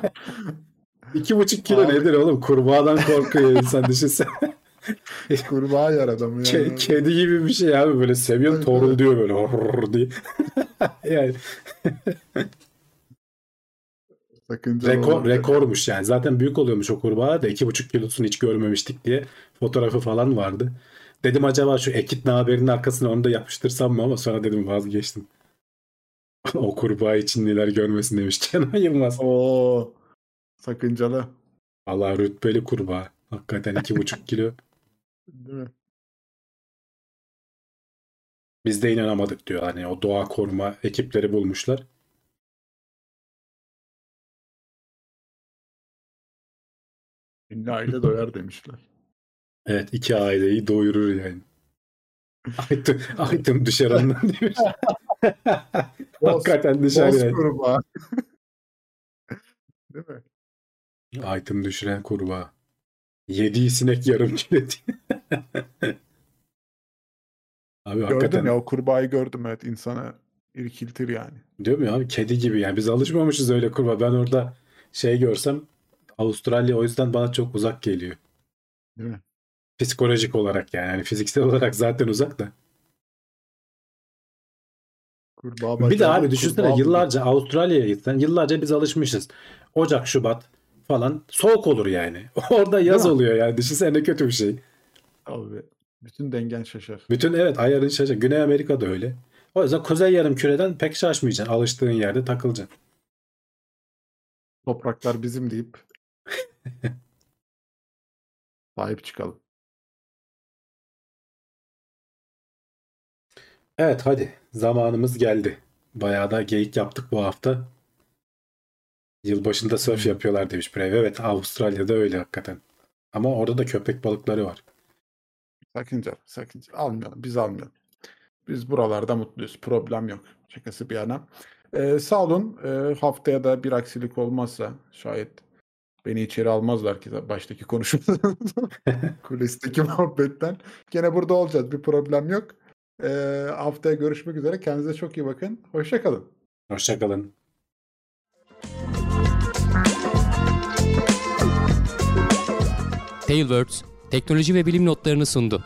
İki buçuk kilo Abi. nedir oğlum? Kurbağadan korkuyor insan düşünsene. Kurbağa yer adamı Ke- yani. kedi gibi bir şey abi böyle seviyor torul diyor böyle diye. yani Sakıncalı rekor, olabilir. rekormuş yani. Zaten büyük oluyormuş o kurbağa da iki buçuk kilosunu hiç görmemiştik diye fotoğrafı falan vardı. Dedim acaba şu Ekitne haberinin arkasına onu da yapıştırsam mı ama sonra dedim vazgeçtim. o kurbağa için neler görmesin demiş Kenan Yılmaz. Oo, sakıncalı. Allah rütbeli kurbağa. Hakikaten iki buçuk kilo. Değil mi? Biz de inanamadık diyor. Hani o doğa koruma ekipleri bulmuşlar. Ünlü aile doyar demişler. Evet iki aileyi doyurur yani. Aytım, aytım düşer ondan demiş. Hakikaten düşer yani. kurbağa. Değil mi? Aytım düşüren kurbağa. Yediği sinek yarım kilo. Abi Gördüm hakikaten ya o kurbağayı gördüm evet insana irkiltir yani. diyorum ya abi kedi gibi yani biz alışmamışız öyle kurbağa. Ben orada şey görsem Avustralya o yüzden bana çok uzak geliyor. Değil mi? Psikolojik olarak yani. yani fiziksel olarak zaten uzak da. Kurbağa Bir de abi düşünsene kurbağa yıllarca Avustralya'ya gitsen yıllarca biz alışmışız. Ocak, Şubat falan soğuk olur yani. Orada yaz oluyor yani. Düşünsene ne kötü bir şey. Abi, bütün dengen şaşar. Bütün evet ayarın şaşır. Güney Amerika'da öyle. O yüzden kuzey yarım küreden pek şaşmayacaksın. Alıştığın yerde takılacaksın. Topraklar bizim deyip sahip çıkalım. Evet hadi zamanımız geldi. Bayağı da geyik yaptık bu hafta. Yılbaşında surf yapıyorlar demiş Brave. Evet Avustralya'da öyle hakikaten. Ama orada da köpek balıkları var. Sakınca, sakınca. Almayalım, biz almayalım. Biz buralarda mutluyuz. Problem yok. Şakası bir yana. Ee, sağ olun. Ee, haftaya da bir aksilik olmazsa şayet Beni içeri almazlar ki baştaki konuşmadan. Kulisteki muhabbetten. Gene burada olacağız. Bir problem yok. Ee, haftaya görüşmek üzere. Kendinize çok iyi bakın. Hoşçakalın. Hoşçakalın. Tailwords teknoloji ve bilim notlarını sundu.